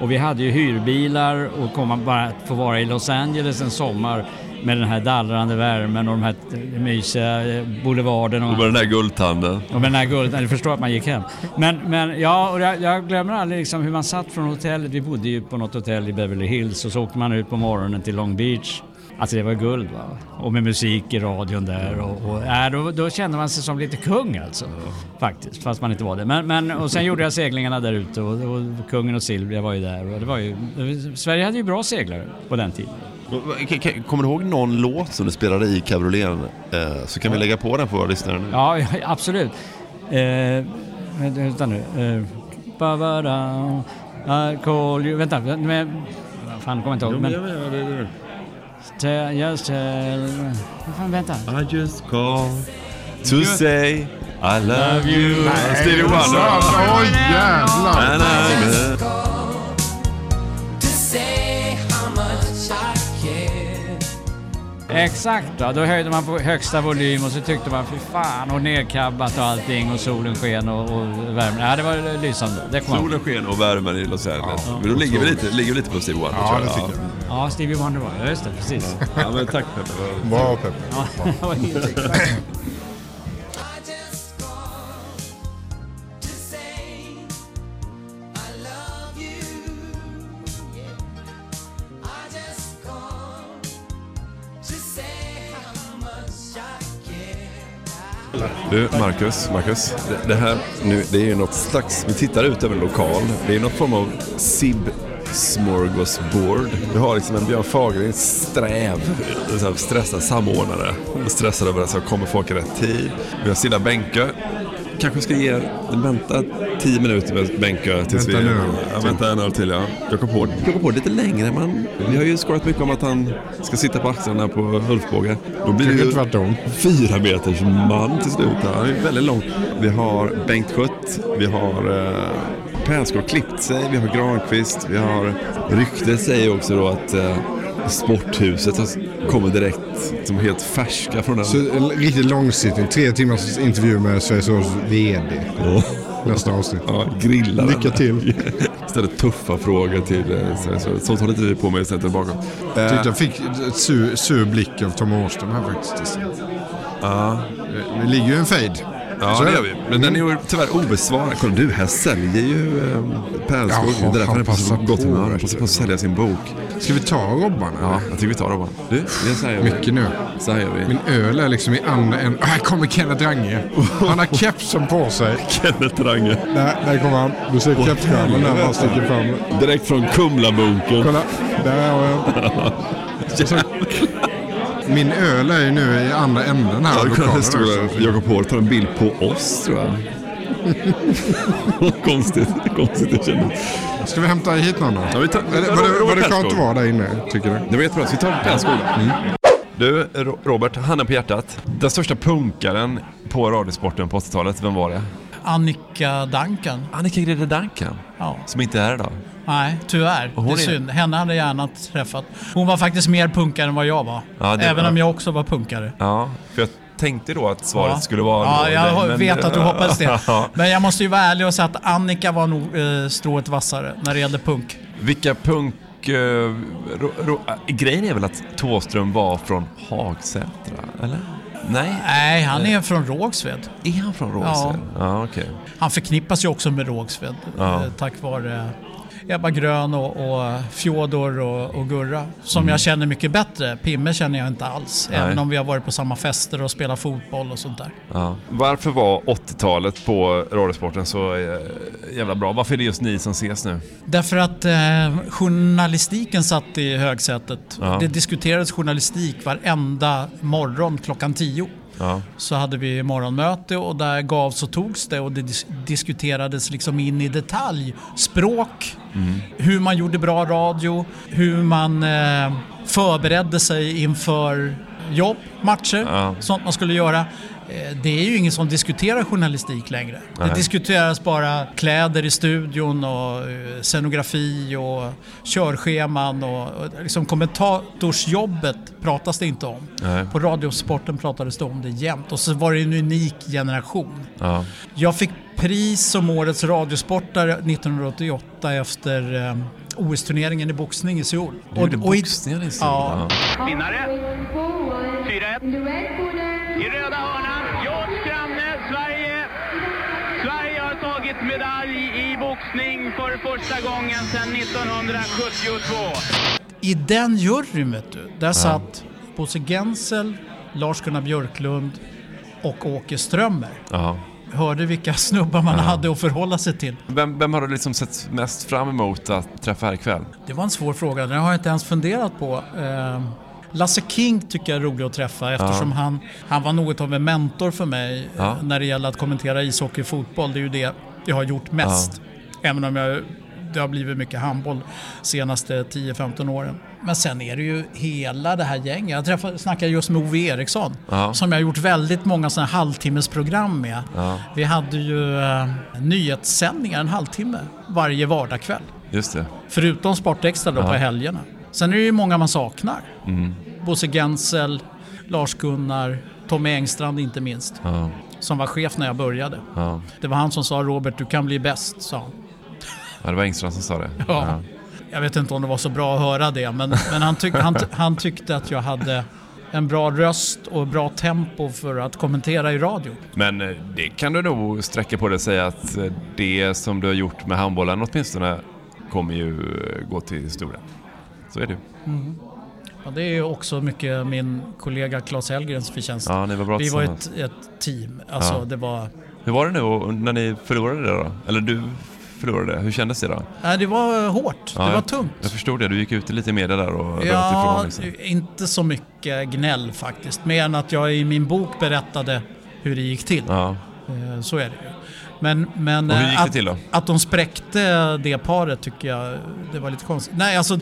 Speaker 21: och vi hade ju hyrbilar och kom man bara att få vara i Los Angeles en sommar med den här dallrande värmen och de här mysiga eh, boulevarden.
Speaker 22: Och med den där guldtanden.
Speaker 21: Och med den här gulden, du förstår att man gick hem. Men, men ja, och jag, jag glömmer aldrig liksom hur man satt från hotellet. Vi bodde ju på något hotell i Beverly Hills och så åkte man ut på morgonen till Long Beach. Alltså det var guld va. Och med musik i radion där och, och äh, då, då kände man sig som lite kung alltså. Faktiskt, fast man inte var det. Men, men, och sen gjorde jag seglingarna där ute och, och kungen och Silvia var ju där. Och det var ju, Sverige hade ju bra seglare på den tiden.
Speaker 11: Kommer du ihåg någon låt som du spelade i cabrioleten? Eh, så kan vi lägga på den för våra lyssnare nu.
Speaker 21: Ja, ja, absolut. Eh, vänta nu. Eh, ba-ba-da, I call you. Vänta, men, fan kommer inte ihåg. Men, tell, just tell... Vad fan, vänta.
Speaker 11: I just call to
Speaker 21: Just-
Speaker 11: say I love you.
Speaker 12: Nej,
Speaker 11: Stevie Wonder.
Speaker 12: Oj jävlar!
Speaker 11: And I'm a-
Speaker 21: Exakt, då. då höjde man på högsta volym och så tyckte man fy fan och nerkabbat och allting och solen sken och, och värmen. Ja, det var lysande. Det.
Speaker 22: Solen sken och värmen i Los Angeles. men då ligger vi lite, ligger vi lite på Stevie Wonder
Speaker 12: Ja,
Speaker 22: tror
Speaker 12: det tycker jag.
Speaker 21: Ja, Stevie Wonder var det. Ja, just det. Precis.
Speaker 22: Ja, men tack Peppe.
Speaker 12: Bra Peppe.
Speaker 21: Ja, det var helt riktigt.
Speaker 11: Du, Marcus, Marcus. Det, det här nu, det är ju något slags, vi tittar ut över en lokal. Det är något form av sib smorgasbord. Vi har liksom en Björn Fagerlind sträv, stressad samordnare. Stressad över att så kommer folk i rätt tid. Vi har sina bänkar. Kanske ska ge, vänta tio minuter med bänkar tills
Speaker 12: Vänta
Speaker 11: vi...
Speaker 12: öl.
Speaker 11: Ja, vänta en öl till ja. Jag kom på, jag kom på lite längre. Man, vi har ju skojat mycket om att han ska sitta på axlarna på Ulfbåge. Då blir det ju
Speaker 12: tvärtom.
Speaker 11: fyra meters man till slut. Han är väldigt lång. Vi har Bengt Schött, vi har eh, Persgård klippt sig, vi har Granqvist, vi har ryktet säger också då att eh, Sporthuset har- kommer direkt som helt färska från den.
Speaker 12: Så en riktigt långsittning, tre timmars intervju med Sveriges Radios VD. Nästa avsnitt.
Speaker 11: Ja, grilla
Speaker 12: Lycka till.
Speaker 11: Ställer tuffa frågor till eh, Sveriges Radio. Sånt håller inte vi på med istället tillbaka.
Speaker 12: Jag tyckte jag fick ett sur, sur blick av Tom Åström här faktiskt.
Speaker 11: Ja.
Speaker 12: Det ligger ju en fade.
Speaker 11: Ja,
Speaker 12: Så
Speaker 11: det gör vi. Men den är ju tyvärr obesvarad. Kolla du, här säljer ju eh, Pärlskog. Det är därför
Speaker 12: han
Speaker 11: han är på så gott humör. Han passar på att sälja sin bok.
Speaker 12: Ska vi ta Robban?
Speaker 11: Ja, jag tycker vi tar Robban. Du, det säger vi.
Speaker 12: Mycket nu.
Speaker 11: Så här gör vi.
Speaker 12: Min öl är liksom i andra en. Här kommer Kenneth Range. Han har kepsen på sig.
Speaker 11: Kenneth Range.
Speaker 12: Där, där kommer han. Du ser kepsskärmen där bara sticker fram.
Speaker 11: Direkt från Kumlabunkern.
Speaker 12: Kolla. Där har jag. Så, min öl är ju nu i andra änden här
Speaker 11: Ja, du. Jakob Hård tar en bild på oss tror jag. konstigt, konstigt det kändes.
Speaker 12: Ska vi hämta hit någon då?
Speaker 11: Ja, vi tar,
Speaker 12: Eller, var det, var det skönt att vara där inne, tycker du?
Speaker 11: Det var jättebra, så vi tar Pärlskog. Du, Ro- Robert, handen på hjärtat. Den största punkaren på Radiosporten på 80-talet, vem var det?
Speaker 23: Annika Duncan.
Speaker 11: Annika Grede Duncan?
Speaker 23: Ja.
Speaker 11: Som inte är här idag.
Speaker 23: Nej, tyvärr. Det är
Speaker 11: är-
Speaker 23: synd. Henne hade jag gärna träffat. Hon var faktiskt mer punkare än vad jag var.
Speaker 11: Ja, det-
Speaker 23: Även
Speaker 11: ja.
Speaker 23: om jag också var punkare.
Speaker 11: Ja, för jag tänkte då att svaret
Speaker 23: Ja.
Speaker 11: skulle vara...
Speaker 23: Ja, jag
Speaker 11: dig, men-
Speaker 23: vet att du hoppades det. Men jag måste ju vara ärlig och säga att Annika var nog eh, strået vassare när det gällde punk.
Speaker 11: Vilka punk... eh, ro, ro, äh, grejen är väl att Thåström var från Hagsätra, eller? Nej?
Speaker 23: Nej, han är från Rågsved.
Speaker 11: Är han från Rågsved? Ja, okej.
Speaker 23: Han förknippas ju också med Rågsved
Speaker 11: Ja.
Speaker 23: eh, tack vare Ebba Grön och, och Fjodor och, och Gurra. Som
Speaker 11: Mm.
Speaker 23: jag känner mycket bättre. Pimme känner jag inte alls.
Speaker 11: Nej.
Speaker 23: Även om vi har varit på samma fester och spelat fotboll och sånt där.
Speaker 11: Ja. Varför var 80-talet på Radiosporten så eh, jävla bra? Varför är det just ni som ses nu?
Speaker 23: Därför att eh, journalistiken satt i högsätet.
Speaker 11: Ja.
Speaker 23: Det diskuterades journalistik varenda morgon klockan 10.
Speaker 11: Ja.
Speaker 23: Så hade vi morgonmöte och där gavs och togs det och det dis- diskuterades liksom in i detalj. Språk,
Speaker 11: Mm.
Speaker 23: hur man gjorde bra radio, hur man eh, förberedde sig inför jobb, matcher,
Speaker 11: Ja.
Speaker 23: sånt man skulle göra. Eh, Det är ju ingen som diskuterar journalistik längre.
Speaker 11: Nej.
Speaker 23: Det diskuteras bara kläder i studion och eh, scenografi och körscheman och och liksom kommentatorsjobbet pratas det inte om.
Speaker 11: Nej.
Speaker 23: På Radiosporten pratades det om det jämt och så var det en unik generation.
Speaker 11: Ja.
Speaker 23: Jag fick pris som årets radiosportare 1988 efter eh, OS-turneringen i boxning i Seoul.
Speaker 11: Du gjorde boxningen i Seoul?
Speaker 23: Ja.
Speaker 24: Vinnare 4-1. I röda hörnan, George Granne, Sverige. Sverige har tagit medalj i boxning för första gången sedan 1972.
Speaker 23: I den juryn vet du, där satt Bosse Gensel, Lars-Gunnar Björklund och Åke Strömmer.
Speaker 11: Ja.
Speaker 23: Hörde vilka snubbar man
Speaker 11: Ja.
Speaker 23: hade att förhålla sig till.
Speaker 11: Vem, vem har du liksom sett mest fram emot att träffa här ikväll?
Speaker 23: Det var en svår fråga, den har jag inte ens funderat på. Eh, Lasse King tycker jag är rolig att träffa eftersom
Speaker 11: Ja.
Speaker 23: han, han var något av en mentor för mig
Speaker 11: Ja.
Speaker 23: eh, när det gäller att kommentera ishockey och fotboll. Det är ju det jag har gjort mest. Även om jag, det har blivit mycket handboll senaste 10-15 åren. Men sen är det ju hela det här gänget. Jag träffade, snackade just med Ove Eriksson
Speaker 11: Ja.
Speaker 23: som jag har gjort väldigt många sådana halvtimmesprogram med.
Speaker 11: Ja.
Speaker 23: Vi hade ju eh, nyhetssändningar en halvtimme varje vardagkväll.
Speaker 11: Just det.
Speaker 23: Förutom Sportextra då
Speaker 11: Ja.
Speaker 23: på helgerna. Sen är det ju många man saknar.
Speaker 11: Mm.
Speaker 23: Bosse Gensel, Lars-Gunnar, Tommy Engstrand inte minst.
Speaker 11: Ja.
Speaker 23: Som var chef när jag började.
Speaker 11: Ja.
Speaker 23: Det var han som sa Robert, du kan bli bäst, sa han.
Speaker 11: ja, det var Engstrand som sa det.
Speaker 23: Ja. Jag vet inte om det var så bra att höra det, men, men han, tyck, han, han tyckte att jag hade en bra röst och bra tempo för att kommentera i radio.
Speaker 11: Men eh, det kan du nog sträcka på dig och säga att eh, det som du har gjort med handbollen åtminstone kommer ju eh, gå till historien. Så är det ju.
Speaker 23: Mm. Ja, det är ju också mycket min kollega Claes Hellgrens förtjänst.
Speaker 11: Ja, ni var bra
Speaker 23: Vi var ett, ett team. Alltså,
Speaker 11: Ja.
Speaker 23: det var...
Speaker 11: Hur var det nu när ni förlorade det då? Eller du förlorade. Hur kändes det då?
Speaker 23: Nej, det var hårt.
Speaker 11: Ja,
Speaker 23: det var tungt.
Speaker 11: Jag förstod det. Du gick ut lite i media där och
Speaker 23: Ja.
Speaker 11: Liksom.
Speaker 23: inte så mycket gnäll faktiskt. Mer än att jag i min bok berättade hur det gick till.
Speaker 11: Ja.
Speaker 23: Eh, Så är det ju. Men, men eh, att, att de spräckte det paret tycker jag det var lite konstigt. Nej, alltså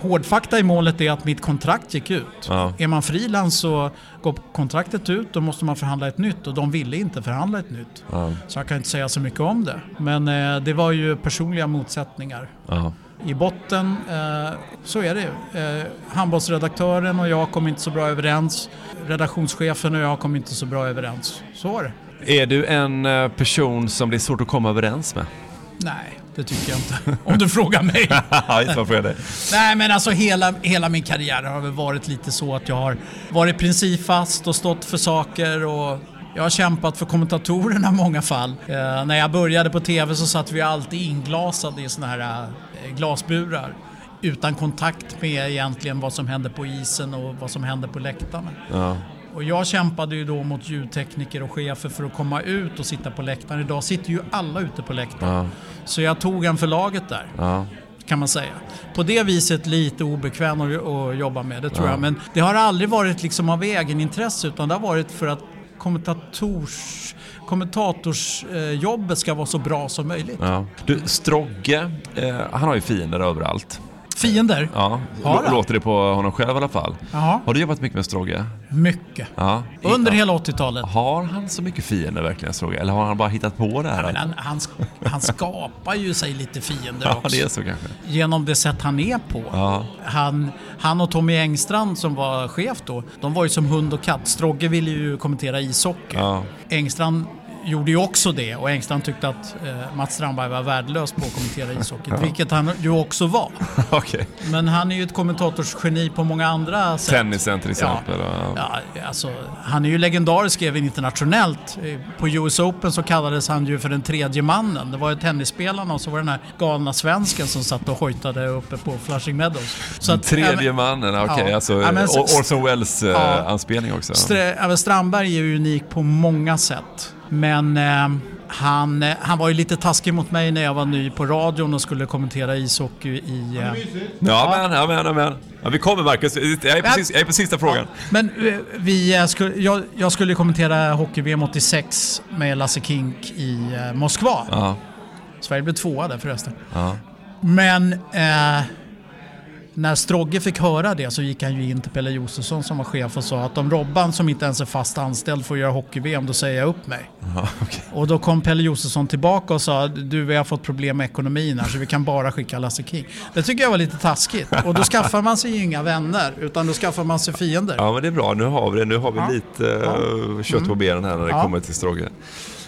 Speaker 23: hårdfakta i målet är att mitt kontrakt gick ut.
Speaker 11: Ja.
Speaker 23: Är man frilans så går kontraktet ut, då måste man förhandla ett nytt och de ville inte förhandla ett nytt.
Speaker 11: Ja.
Speaker 23: Så jag kan inte säga så mycket om det. Men eh, det var ju personliga motsättningar.
Speaker 11: Ja.
Speaker 23: I botten, eh, så är det ju. Eh, handbollsredaktören och jag kom inte så bra överens. Redaktionschefen och jag kom inte så bra överens. Så var det.
Speaker 11: Är du en eh, person som det är svårt att komma överens med?
Speaker 23: Nej, det tycker jag inte. Om du frågar mig. Nej men alltså hela, hela min karriär har väl varit lite så att jag har varit principfast och stått för saker och jag har kämpat för kommentatorerna i många fall. Eh, när jag började på TV så satt vi alltid inglasade i såna här eh, glasburar. Utan kontakt med egentligen vad som hände på isen och vad som hände på läktarna.
Speaker 11: Ja.
Speaker 23: Och jag kämpade ju då mot ljudtekniker och chefer för att komma ut och sitta på läktaren. Idag sitter ju alla ute på läktaren.
Speaker 11: Ja.
Speaker 23: Så jag tog en för laget där.
Speaker 11: Ja.
Speaker 23: kan man säga. På det viset lite obekväm att, jobba med, det tror
Speaker 11: Ja.
Speaker 23: jag. Men det har aldrig varit liksom av egenintresse utan det har varit för att kommentators, kommentatorsjobbet ska vara så bra som möjligt.
Speaker 11: Ja. Du, Strogge, eh, han har ju fiender överallt.
Speaker 23: Fiender?
Speaker 11: Ja,
Speaker 23: Har han?
Speaker 11: låter det på honom själv i alla fall.
Speaker 23: Jaha.
Speaker 11: Har du jobbat mycket med Strogge?
Speaker 23: Mycket.
Speaker 11: Ja.
Speaker 23: Under hela 80-talet.
Speaker 11: Har han så mycket fiender verkligen, Strogge? Eller har han bara hittat på det här?
Speaker 23: Men han, han, han skapar ju sig lite fiender
Speaker 11: ja,
Speaker 23: också.
Speaker 11: det är så kanske.
Speaker 23: Genom det sätt han är på.
Speaker 11: Ja.
Speaker 23: Han, han och Tommy Engstrand som var chef då, de var ju som hund och katt. Strogge ville ju kommentera ishockey.
Speaker 11: Ja.
Speaker 23: Engstrand gjorde ju också det och Engstrand tyckte att eh, Mats Strandberg var värdelös på att kommentera ishockey,
Speaker 11: Ja.
Speaker 23: vilket han ju också var.
Speaker 11: Okej.
Speaker 23: Men han är ju ett kommentatorsgeni på många andra sätt.
Speaker 11: Tennisen till exempel. Ja.
Speaker 23: Ja, alltså, han är ju legendarisk även internationellt. Eh, På US Open så kallades han ju för den tredje mannen. Det var ju tennisspelarna och så var det den här galna svensken som satt och hojtade uppe på Flushing Meadows. Så att-
Speaker 11: Tredje
Speaker 23: även-
Speaker 11: mannen, okej.
Speaker 23: Ja.
Speaker 11: Alltså
Speaker 23: Ja, men
Speaker 11: Orson. Welles-anspelning också.
Speaker 23: Stre- även Strandberg är ju unik på många sätt. Men eh, han, eh, han var ju lite taskig mot mig när jag var ny på radion och skulle kommentera ishockey i... Eh,
Speaker 11: Ja, men, ja, men, ja, men. Ja, vi kommer Marcus. Jag är på, sista, jag är på sista frågan.
Speaker 23: Men eh, vi eh, skulle, jag, jag skulle kommentera hockey-VM 86 med Lasse Kink i eh, Moskva.
Speaker 11: Ja.
Speaker 23: Sverige blev tvåa där förresten.
Speaker 11: Ja.
Speaker 23: Men eh, när Strogge fick höra det så gick han ju in till Pelle Josefsson som var chef och sa att om Robban som inte ens är fast anställd får göra hockey-VM då säger jag upp mig.
Speaker 11: Ja, okej.
Speaker 23: Och då kom Pelle Josefsson tillbaka och sa du vi har fått problem med ekonomin här så vi kan bara skicka Lasse King. Det tycker jag var lite taskigt. Och då skaffar man sig ju inga vänner utan då skaffar man sig fiender.
Speaker 11: Ja, men det är bra. Nu har vi det. Nu har vi
Speaker 23: Ja.
Speaker 11: lite eh, kött på
Speaker 23: Mm.
Speaker 11: benen här när det
Speaker 23: Ja.
Speaker 11: kommer till Strogge.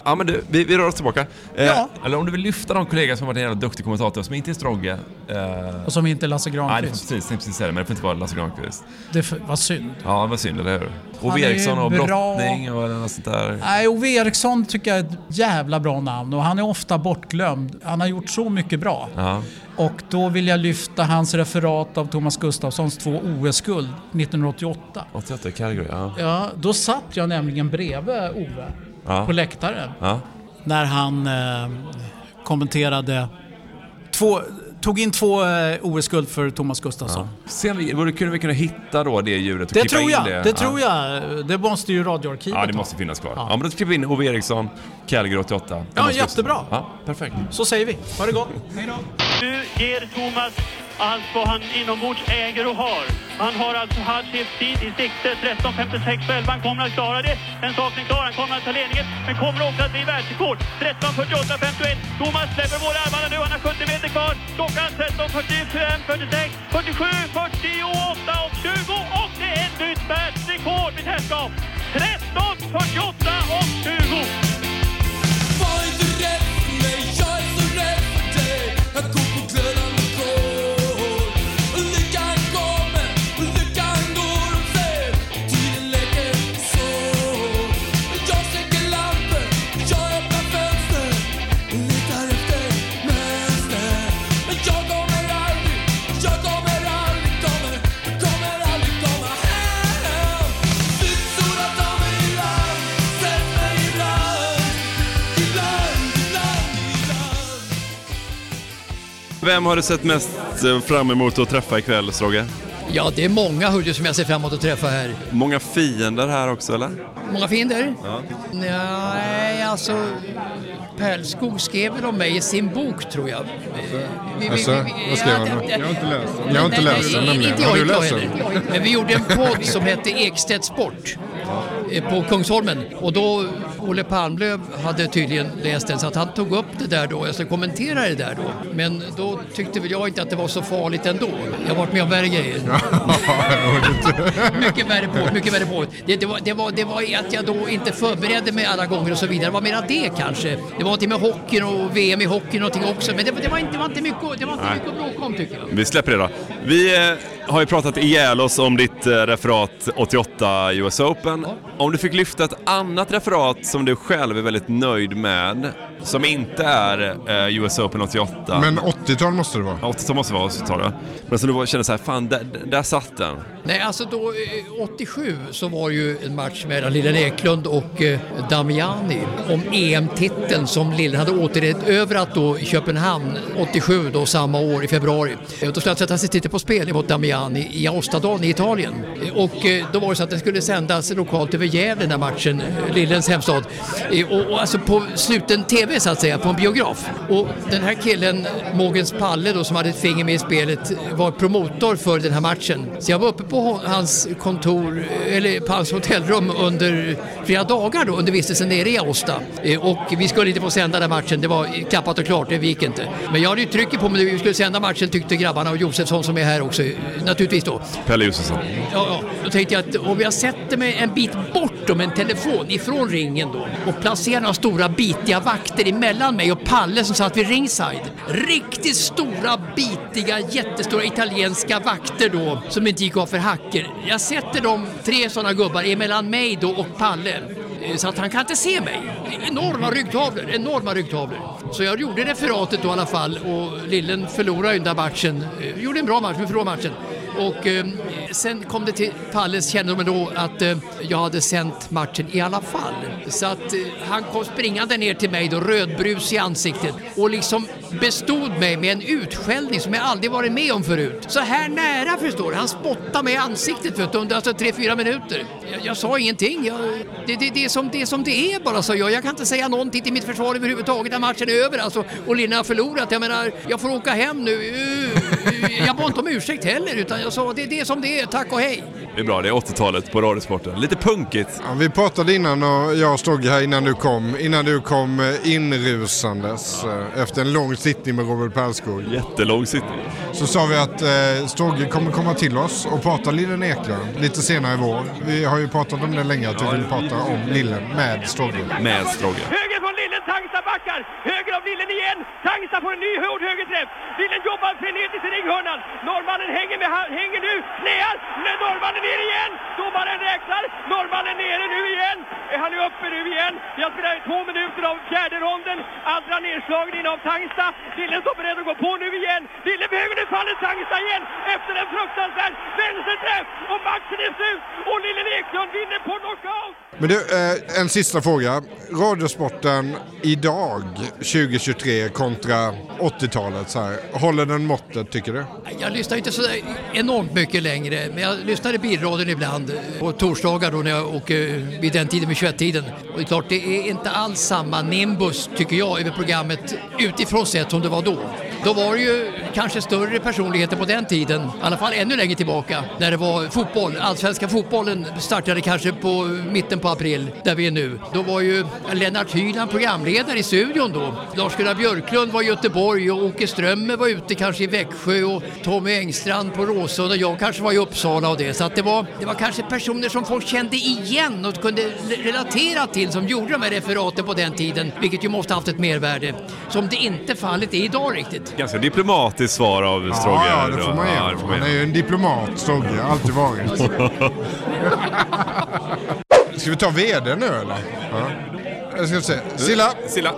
Speaker 11: Ja, men du, vi, vi rör oss tillbaka. Eh,
Speaker 23: Ja.
Speaker 11: Eller om du vill lyfta de kollegor som har varit en jävla duktig kommentator som inte är Strogge. Eh,
Speaker 23: Och som inte är Lasse
Speaker 11: Nej, det får,
Speaker 23: Granqvist.
Speaker 11: precis, tänkte precis säga det, men det får inte vara Lasse Granqvist.
Speaker 23: Det f- var synd.
Speaker 11: Ja, vad synd, eller hur? Ove Eriksson och
Speaker 23: bra.
Speaker 11: brottning och något sånt där.
Speaker 23: Nej, Ove Eriksson tycker jag är ett jävla bra namn och han är ofta bortglömd. Han har gjort så mycket bra.
Speaker 11: Ja.
Speaker 23: Och då vill jag lyfta hans referat av Thomas Gustafssons två OS-guld 1988.
Speaker 11: 88 i Calgary, ja.
Speaker 23: Ja, då satt jag nämligen bredvid Ove
Speaker 11: Ja.
Speaker 23: på läktaren.
Speaker 11: Ja.
Speaker 23: När han eh, kommenterade två, tog in två eh, OS-guld för Thomas Gustafsson.
Speaker 11: Se om vi, kunde vi kunna hitta då det ljudet och
Speaker 23: Det
Speaker 11: klippa
Speaker 23: tror
Speaker 11: in
Speaker 23: jag,
Speaker 11: det?
Speaker 23: det, tror jag. Det måste ju radioarkivet
Speaker 11: Ja, det måste finnas kvar. Ja. men då klipper vi in Ove Eriksson, Calgary 88.
Speaker 23: Ja, jättebra.
Speaker 11: Ja, perfekt.
Speaker 23: Så säger vi. Ha det gott. Hej då.
Speaker 25: Nu ger Thomas allt vad han inombords äger och har. Han har alltså halvskiftstid i sikte. 13.56 på 11. Han kommer att klara det. Den saken är klar. Han kommer att ta ledningen. Men kommer också att bli världsrekord. 13.48.51. Thomas släpper båda armarna nu. Han har 70 meter kvar. Klockan 13.45, 46, 47, 48 och 20. Och det är ett nytt världsrekord, mitt herrskap. 13.48 och
Speaker 11: Vem har du sett mest eh, fram emot att träffa ikväll, Strogge?
Speaker 26: Ja, det är många hörde som jag ser fram emot att träffa här.
Speaker 11: Många fiender här också, eller?
Speaker 26: Många fiender?
Speaker 11: Ja.
Speaker 26: Nej, alltså Pärlskog skrev väl om mig i sin bok tror jag. Vi- vi-
Speaker 12: Alltså,
Speaker 26: vi- vi-
Speaker 12: vad skrev
Speaker 26: ja,
Speaker 12: han
Speaker 26: det-
Speaker 12: Jag har inte läst den.
Speaker 26: Nej,
Speaker 12: Jag har inte läst den nämligen.
Speaker 26: Inte
Speaker 12: Har
Speaker 26: jag,
Speaker 12: du
Speaker 26: inte jag
Speaker 12: läst
Speaker 26: heller.
Speaker 12: den?
Speaker 26: Men vi gjorde en podd som hette Ekstedt Sport eh, på Kungsholmen och då Olle Palmlöv hade tydligen läst den så att han tog upp det där då, jag skulle kommentera det där då. Men då tyckte väl jag inte att det var så farligt ändå. Jag har varit med om värre grejer. mycket värre på, mycket värre på. Det, det, var, det, var, det var att jag då inte förberedde mig alla gånger och så vidare. Det var mera det kanske. Det var någonting med hockeyn och VM i hockey någonting också. Men det, det, var, inte, det var inte mycket, det var inte mycket att bråka om tycker jag.
Speaker 11: Vi släpper det då. Vi, eh, har ju pratat ihjäl oss om ditt eh, referat 88 US Open. Om du fick lyfta ett annat referat som du själv är väldigt nöjd med, som inte är eh, US Open 88.
Speaker 12: Men 80-tal måste det vara.
Speaker 11: Ja, 80-tal måste det vara 80-tal, Men som du kände så här, fan, där, där satt den.
Speaker 26: Nej, alltså då, eh, 87 så var ju en match mellan Lillen Eklund och eh, Damiani om EM-titeln som Lillen hade återerövrat då i Köpenhamn 87 då samma år i februari. Eh, Då skulle han sätta sin titel på spel mot Damiani i Aostadalen i Italien. Och eh, då var det så att den skulle sändas lokalt över Gävle den här matchen, eh, Lillens hemstad. Eh, och, och alltså på sluten TV så att säga, på en biograf. Och den här killen, Mogens Palle då som hade ett finger med i spelet, var promotor för den här matchen. Så jag var uppe på hans kontor, eller på hans hotellrum under flera dagar då, under vistelsen nere i Aosta. Och vi skulle inte få sända den matchen, det var klappat och klart, det gick inte. Men jag hade ju trycket på mig vi skulle sända matchen tyckte grabbarna och Josefsson som är här också, naturligtvis då.
Speaker 11: Pelle Josefsson.
Speaker 26: Ja, ja. Då tänkte jag att om jag sätter mig en bit bort med en telefon ifrån ringen då och placerade några stora bitiga vakter emellan mig och Palle som satt vid ringside. Riktigt stora, bitiga, jättestora italienska vakter då som inte gick av för hacker. Jag sätter de tre sådana gubbar emellan mig då och Palle. Eh, så att han kan inte se mig. Enorma ryggtavlor, enorma ryggtavlor. Så jag gjorde referatet då i alla fall och Lillen förlorade ju den där matchen. Eh, gjorde en bra match, men förlorade matchen. Och eh, sen kom det till Palles kännedom då att eh, jag hade sänt matchen i alla fall. Så att eh, han kom springande ner till mig då, rödbrus i ansiktet och liksom bestod mig med en utskällning som jag aldrig varit med om förut. Så här nära förstår du. Han spottade mig i ansiktet för under alltså tre, fyra minuter. Jag, jag sa ingenting. Jag, det, det, det, är som, det är som det är bara, sa jag. Jag kan inte säga någonting till mitt försvar överhuvudtaget när matchen är över alltså, och Lina har förlorat. Jag menar, jag får åka hem nu. Uh, jag bad inte om ursäkt heller utan jag sa det, det är som det är, tack och hej.
Speaker 11: Det är bra, det är 80-talet på Radiosporten. Lite punkigt.
Speaker 12: Ja, vi pratade innan och jag stod här innan du kom. Innan du kom eh, inrusandes eh, efter en lång sittning med Robert Perskog.
Speaker 11: Jättelång sittning.
Speaker 12: Så sa vi att eh, Stogge kommer komma till oss och prata Lillen Eklund lite senare i vår. Vi har ju pratat om det länge att vi vill prata om Lillen med Stogge.
Speaker 11: Med Stogge.
Speaker 25: Höger från Lillen, Tangsta backar. Höger av Lillen igen. Tangsta får en ny hård högerträff. Lillen jobbar frenetiskt i ringhörnan. Norrmannen hänger, med, hänger nu, knäar. Men Norrmannen ner igen. Domaren räknar. Norrmannen nere nu igen. Är han nu uppe nu igen? Jag spelar två minuter av fjärde ronden. Andra nedslagningen av Tangsta. Lillen står beredd att gå på nu igen. Lillen behöver nu faller Tangsta igen. Efter en fruktansvärd vänsterträff. Och matchen är slut. Och Lillen Eklund vinner på knockout.
Speaker 12: Men du, eh, en sista fråga. Radiosporten idag, 2023 kontra 80-talet, så här. håller den måttet tycker du?
Speaker 26: Jag lyssnar inte så enormt mycket längre, men jag lyssnar i bilradion ibland på torsdagar då när jag åker vid den tiden, vid 21-tiden. Och det är klart, det är inte alls samma nimbus, tycker jag, över programmet utifrån sett som det var då. Då var det ju kanske större personligheter på den tiden, i alla fall ännu längre tillbaka, när det var fotboll. Allsvenska fotbollen startade kanske på mitten på april, där vi är nu. Då var ju Lennart Hyland programledare i studion då. Lars-Gunnar Björklund var i Göteborg och Åke Strömmer var ute kanske i Växjö och Tommy Engstrand på Råsund och jag kanske var i Uppsala och det. Så att det var, det var kanske personer som folk kände igen och kunde relatera till som gjorde de här referaten på den tiden, vilket ju måste haft ett mervärde. Som det inte fallet är idag riktigt.
Speaker 11: Ganska diplomatiskt svar av Strogge.
Speaker 12: Ja, ja, det får man
Speaker 11: Ja, man
Speaker 12: Han är ju en diplomat, Stogge. Alltid varit. Ska vi ta VD nu eller? Ja. Jag ska se. Silla!
Speaker 11: Silla.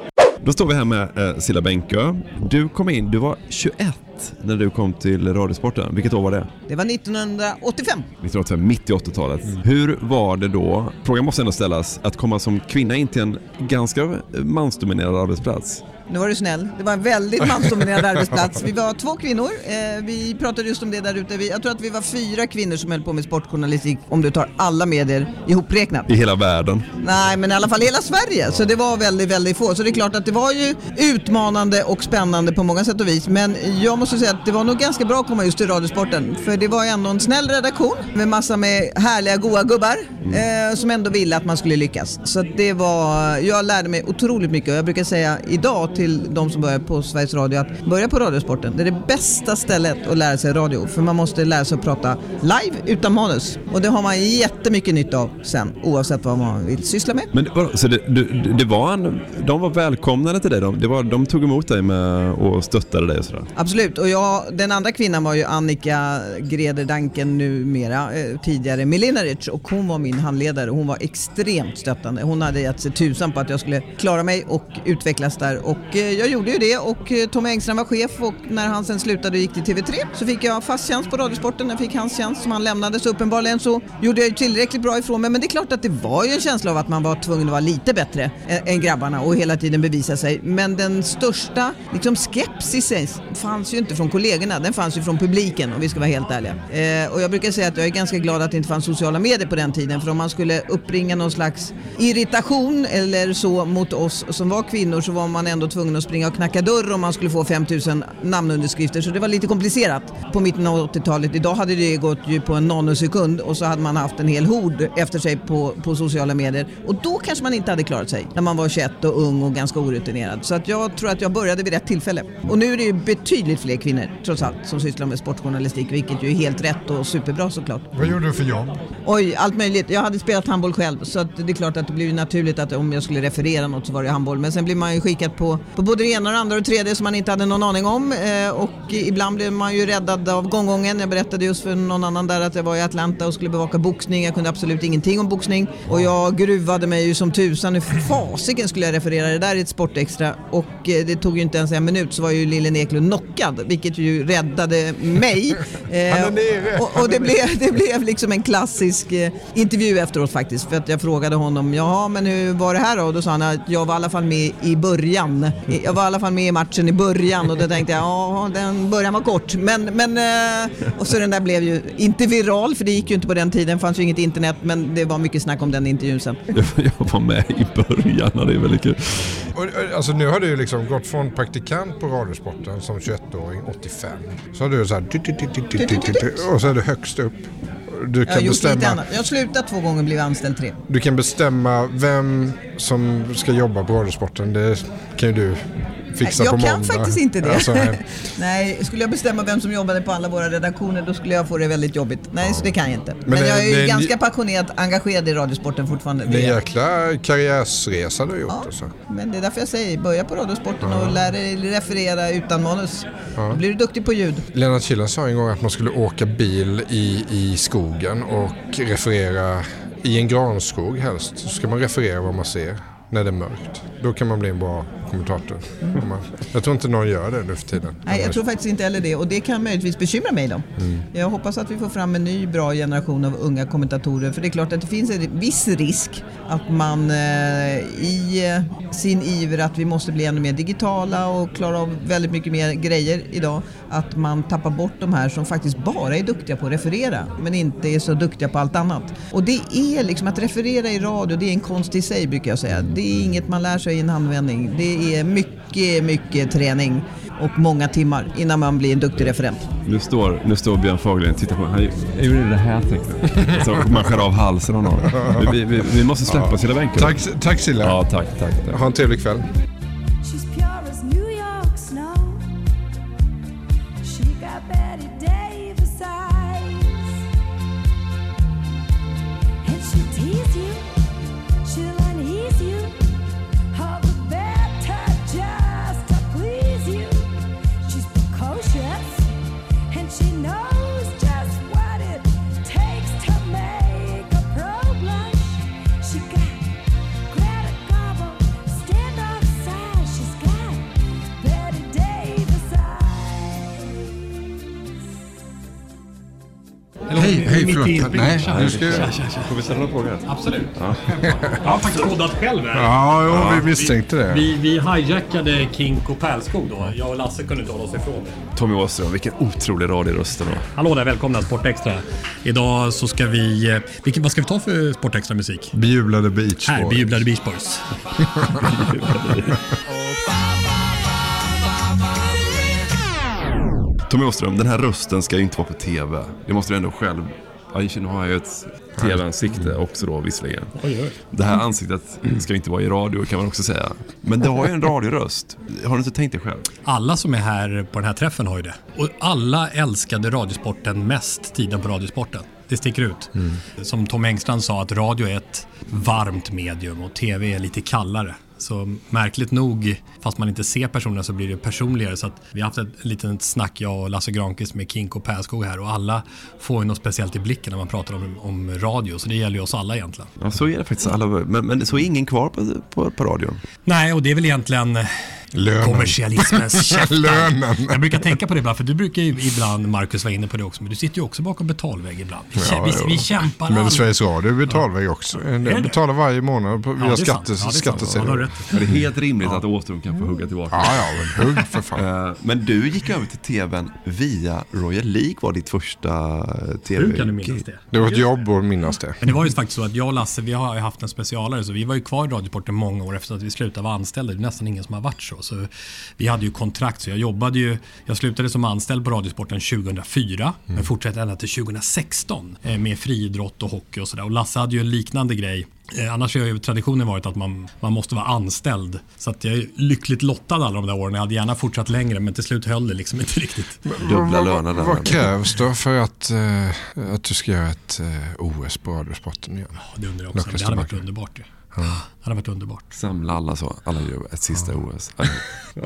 Speaker 11: Då står vi här med eh, Silla Bänkö. Du kom in, du var 21 när du kom till Radiosporten. Vilket år var det?
Speaker 27: Det var 1985.
Speaker 11: 1985, mitt i 80-talet. Hur var det då, frågan måste ändå ställas, att komma som kvinna in till en ganska mansdominerad arbetsplats?
Speaker 27: Nu var du snäll. Det var en väldigt mansdominerad arbetsplats. Vi var två kvinnor. Eh, vi pratade just om det där ute. Vi- Jag tror att vi var fyra kvinnor som höll på med sportjournalistik om du tar alla medier ihopräknat.
Speaker 11: I hela världen.
Speaker 27: Nej, men i alla fall hela Sverige. Så det var väldigt, väldigt få. Så det är klart att det var ju utmanande och spännande på många sätt och vis. Men jag måste säga att det var nog ganska bra att komma just till Radiosporten. För det var ändå en snäll redaktion med massa med härliga, goa gubbar. eh, som ändå ville att man skulle lyckas. Så det var, jag lärde mig otroligt mycket och jag brukar säga idag till de som börjar på Sveriges Radio att börja på Radiosporten. Det är det bästa stället att lära sig radio för man måste lära sig att prata live utan manus. Och det har man jättemycket nytta av sen oavsett vad man vill syssla med.
Speaker 28: Men det så det, du, det var en, de var välkomnande till dig? De, det var, de tog emot dig med och stöttade dig och sådär?
Speaker 27: Absolut, och jag, den andra kvinnan var ju Annika Greder Danken numera, eh, tidigare Milinaric och hon var min handledare. Hon var extremt stöttande. Hon hade gett sig tusan på att jag skulle klara mig och utvecklas där och eh, jag gjorde ju det och eh, Tommy Engström var chef och när han sen slutade och gick till TV3 så fick jag fast tjänst på Radiosporten. Jag fick hans tjänst som han lämnade så uppenbarligen så gjorde jag ju tillräckligt bra ifrån mig men det är klart att det var ju en känsla av att man var tvungen att vara lite bättre än grabbarna och hela tiden bevisa sig. Men den största liksom, skepsisen fanns ju inte från kollegorna, den fanns ju från publiken om vi ska vara helt ärliga. Eh, och jag brukar säga att jag är ganska glad att det inte fanns sociala medier på den tiden för om man skulle uppringa någon slags irritation eller så mot oss som var kvinnor så var man ändå tvungen att springa och knacka dörr om man skulle få 5000 namnunderskrifter så det var lite komplicerat på mitten av 80-talet. Idag hade det gått ju på en nanosekund och så hade man haft en hel hord efter sig på, på sociala medier och då kanske man inte hade klarat sig när man var 21 och ung och ganska orutinerad. Så att jag tror att jag började vid rätt tillfälle. Och nu är det ju betydligt fler kvinnor trots allt som sysslar med sportjournalistik vilket ju är helt rätt och superbra såklart.
Speaker 12: Vad gjorde du för jobb?
Speaker 27: Oj, allt möjligt. Jag hade spelat handboll själv så det är klart att det blev ju naturligt att om jag skulle referera något så var det handboll. Men sen blir man ju skickad på, på både det ena och det andra och det tredje som man inte hade någon aning om. Eh, och ibland blev man ju räddad av gånggången. Jag berättade just för någon annan där att jag var i Atlanta och skulle bevaka boxning. Jag kunde absolut ingenting om boxning. Och jag gruvade mig ju som tusan. Hur fasiken skulle jag referera det där i ett sportextra? Och eh, det tog ju inte ens en minut så var ju Lillen Eklund knockad vilket ju räddade mig. Eh, och, och det, blev, det blev liksom en klassisk eh, intervju efteråt faktiskt. För att jag frågade honom, ja men hur var det här då? Och då sa han att jag var i alla fall med i början. Jag var i alla fall med i matchen i början och då tänkte jag, ja den början var kort. Men, men, eh, och så den där blev ju inte viral för det gick ju inte på den tiden, fanns ju inget internet men det var mycket snack om den intervjun sen.
Speaker 28: Jag, var med i början och det är väldigt kul.
Speaker 12: Och, alltså nu har du ju liksom gått från praktikant på Radiosporten som 21-åring 85. Så har du så här och så är du högst upp. Du
Speaker 27: Jag har
Speaker 12: kan,
Speaker 27: gjort lite
Speaker 12: bestämma,
Speaker 27: annat. Jag har slutat två gånger och blivit anställd tre.
Speaker 12: du kan bestämma vem som ska jobba på Radiosporten. Det kan ju du fixa
Speaker 27: jag
Speaker 12: på måndag.
Speaker 27: kan faktiskt inte det.
Speaker 12: Alltså, nej.
Speaker 27: Nej, skulle jag bestämma vem som jobbade på alla våra redaktioner då skulle jag få det väldigt jobbigt. Nej, så det kan jag inte. Men,
Speaker 12: det-
Speaker 27: jag är ju ganska passionerat engagerad i Radiosporten fortfarande.
Speaker 12: det är en jäkla karriärsresa du har gjort. Alltså.
Speaker 27: men det är därför jag säger, börja på Radiosporten och lär dig referera utan manus.
Speaker 12: Ja.
Speaker 27: Då blir du duktig på ljud.
Speaker 12: Lennart Killen sa en gång att man skulle åka bil i, i skogen och referera i en granskog helst. Så ska man referera vad man ser när det är mörkt. Då kan man bli en bra kommentator. Om man, jag tror inte någon gör det nu för tiden.
Speaker 27: Nej, jag tror faktiskt inte heller det och det kan möjligtvis bekymra mig då.
Speaker 12: Mm.
Speaker 27: Jag hoppas att vi får fram en ny bra generation av unga kommentatorer för det är klart att det finns en viss risk att man eh, i eh, sin iver att vi måste bli ännu mer digitala och klara av väldigt mycket mer grejer idag att man tappar bort de här som faktiskt bara är duktiga på att referera men inte är så duktiga på allt annat. Och det är liksom att referera i radio, det är en konst i sig brukar jag säga. Det är inget man lär sig i en handvändning. Det är mycket, mycket träning och många timmar innan man blir en duktig referent.
Speaker 28: Nu står, nu står Björn Fagerlind och tittar på Han gjorde det här tecknet. Så man skär av halsen av någon. Vi, vi, vi, måste släppa
Speaker 12: Ja.
Speaker 28: Cilla Benke.
Speaker 12: Tack, tack Silla.
Speaker 28: Ja, tack, tack. tack.
Speaker 12: Ha en trevlig kväll. Hej, förlåt. Nej, du ska...
Speaker 28: Får vi ställa några frågor?
Speaker 29: Absolut.
Speaker 28: Ja.
Speaker 29: Jag har faktiskt poddat själv här.
Speaker 12: Ja, jo, vi misstänkte det.
Speaker 29: Vi, vi hijackade Kink och Pärlskog då. Jag och Lasse kunde inte hålla oss ifrån det.
Speaker 28: Tommy Åström, vilken otrolig radioröst ändå.
Speaker 29: Hallå där, välkomna Sportextra. Idag så ska vi... eh, Vilken, vad ska vi ta för Sportextra musik?
Speaker 12: Bejublade Beach
Speaker 29: Här,
Speaker 12: Boys.
Speaker 29: Bejublade Beach Boys.
Speaker 28: Tommy Åström, den här rösten ska ju inte vara på TV. Det måste du ändå själv
Speaker 11: Ja, nu har jag ju ett tv-ansikte också då visserligen.
Speaker 29: Oj, oj.
Speaker 11: Det här ansiktet ska inte vara i radio kan man också säga. Men det har ju en radioröst. Har du inte tänkt det själv?
Speaker 29: Alla som är här på den här träffen har ju det. Och alla älskade Radiosporten mest tiden på Radiosporten. Det sticker ut. Som Tom Engstrand sa att radio är ett varmt medium och tv är lite kallare. Så märkligt nog, fast man inte ser personerna så blir det personligare. Så att vi har haft ett litet snack, jag och Lasse Granqvist med Kinko Pärskog här och alla får ju något speciellt i blicken när man pratar om, om radio. Så det gäller ju oss alla egentligen.
Speaker 11: Ja, så är det faktiskt. Alla, men, men så är ingen kvar på, på, på radion.
Speaker 29: Nej, och det är väl egentligen
Speaker 12: Lönen.
Speaker 29: kommersialismens käftar.
Speaker 12: Lönen.
Speaker 29: Jag brukar tänka på det ibland, för du brukar ju ibland, Marcus var inne på det också, men du sitter ju också bakom betalvägg ibland. Vi,
Speaker 12: Ja,
Speaker 29: vi,
Speaker 12: ja.
Speaker 29: vi kämpar
Speaker 12: Men. Sveriges Radio betalar vi också.
Speaker 29: det?
Speaker 12: Jag betalar varje månad på,
Speaker 29: Ja,
Speaker 12: via
Speaker 29: det är sant.
Speaker 12: skatte,
Speaker 29: Ja, det är. Ja,
Speaker 12: skattesedel.
Speaker 11: Ja, det är helt rimligt att Åström kan få hugga tillbaka.
Speaker 12: Ja, ja, men hugg för fan.
Speaker 11: Eh, Men du gick över till tvn via Royal League var ditt första eh, tv
Speaker 29: Hur kan du minnas det?
Speaker 12: Det var ett jobb att minnas det.
Speaker 29: Men det var ju faktiskt så att jag och Lasse, vi har haft en specialare, så vi var ju kvar i Radiosporten många år efter att vi slutade vara anställda. Det är nästan ingen som har varit så. Så vi hade ju kontrakt, så jag jobbade ju, jag slutade som anställd på Radiosporten 2004, men fortsatte ända till 2016 eh, med friidrott och hockey och sådär. Och Lasse hade ju en liknande grej. Eh, Annars har ju traditionen varit att man, man måste vara anställd. Så att jag är lyckligt lottad alla de där åren. Jag hade gärna fortsatt längre, men till slut höll det liksom inte riktigt.
Speaker 12: Vad- vad- Vad krävs då för att, eh, att du ska göra ett OS på Radiosporten igen?
Speaker 29: Ja, det undrar jag också. Det hade varit underbart ju. Det hade varit underbart.
Speaker 11: Samla alla så, alla gör ett sista OS. Alla,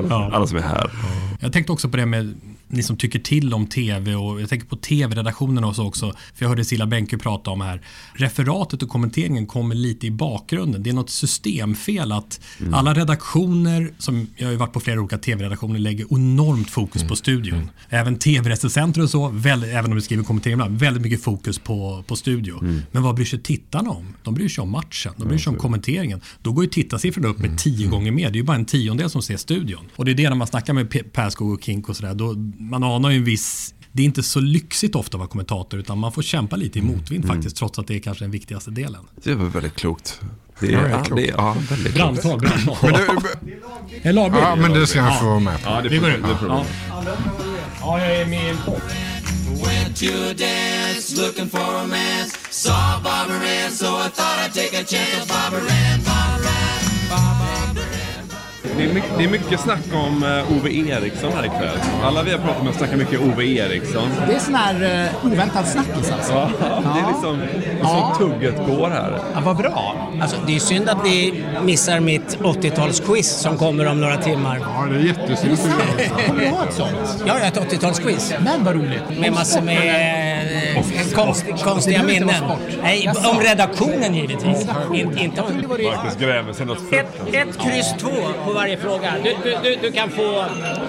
Speaker 29: Ja.
Speaker 11: alla som är här.
Speaker 29: Jag tänkte också på det med ni som tycker till om tv och jag tänker på tv-redaktionen och så också. För jag hörde Silla Benke prata om här. Referatet och kommenteringen kommer lite i bakgrunden. Det är något systemfel att
Speaker 11: Mm.
Speaker 29: alla redaktioner, som jag har ju varit på flera olika tv-redaktioner, lägger enormt fokus på studion. Även tv-recensenter och så, väl, även om du skriver kommenteringar ibland, väldigt mycket fokus på, på studio. Men vad bryr sig tittarna om? De bryr sig om matchen, de bryr sig om kommenteringen. Då går ju tittarsiffrorna upp med tio gånger mer. Det är ju bara en tiondel som ser studion. Och det är det när man snackar med P- Pärskog och Kink och sådär, man anar ju en viss det är inte så lyxigt ofta att vara kommentator utan man får kämpa lite i motvind faktiskt trots att det är kanske den viktigaste delen.
Speaker 11: Det var väldigt klokt. Det är,
Speaker 29: Ja, det är
Speaker 11: ja,
Speaker 29: klokt.
Speaker 11: det är, ja, väldigt
Speaker 29: Brandtal,
Speaker 11: klokt.
Speaker 29: brandtal. Är Larby?
Speaker 12: Ja, men det ska han få vara med på.
Speaker 11: Ja, det får
Speaker 29: går
Speaker 11: det
Speaker 29: ut.
Speaker 11: får
Speaker 29: Ja. Ja, jag är med i en podd.
Speaker 30: Went to a dance looking for romance. Saw Barbara Ann, so I thought I'd take a chance. Barbara Ann, Barbara Ann, Barbara
Speaker 11: Det är, mycket, det är mycket snack om eh, Ove Eriksson här ikväll. Alla vi har pratat med snackar mycket Ove Eriksson.
Speaker 10: Det är sån här uh, oväntad snackis alltså.
Speaker 11: Ja, det är liksom
Speaker 10: Ja.
Speaker 11: så tugget går här.
Speaker 10: Ja, vad bra.
Speaker 31: Alltså, det är synd att ni missar mitt 80-talsquiz som kommer om några timmar.
Speaker 12: Ja, det är jättesynd.
Speaker 10: Kommer du ha ett sånt?
Speaker 31: Ja, jag har ett 80-talsquiz.
Speaker 10: Men vad roligt.
Speaker 31: Med massor med eh, konst, konstiga minnen. Nej, om redaktionen givetvis. In, inte om...
Speaker 11: Marcus gräver sig något
Speaker 31: Ett, ett kryss två på varje fråga. Du, du, du, du kan få...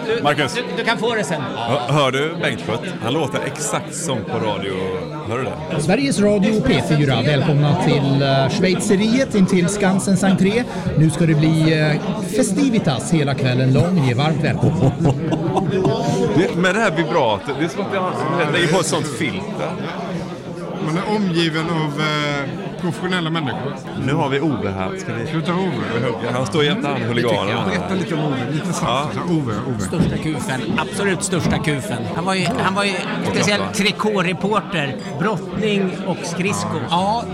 Speaker 31: Du,
Speaker 11: Marcus.
Speaker 31: Du, du kan få det sen.
Speaker 11: Hör, hör du Bengt Schött? Han låter exakt som på radio. Hör du det?
Speaker 10: Sveriges Radio P4, välkomna till uh, Schweizeriet intill Skansens entré. Nu ska det bli eh, festivitas hela kvällen lång. Ni är varmt välkomna.
Speaker 11: det med det här vibratet, det är som att jag lägger på ett sånt filter.
Speaker 12: Man är omgiven av eh, professionella människor.
Speaker 11: Nu har vi Ove här. Ska vi...
Speaker 12: Sluta Ove.
Speaker 11: Han står jämte han huliganen.
Speaker 12: Berätta lite om Ove. Lite snabbt.
Speaker 11: Ja.
Speaker 12: Ove, Ove.
Speaker 31: Största kufen, absolut största kufen. Han var ju, han var ju speciellt trikåreporter, brottning och skridsko.
Speaker 10: Ja,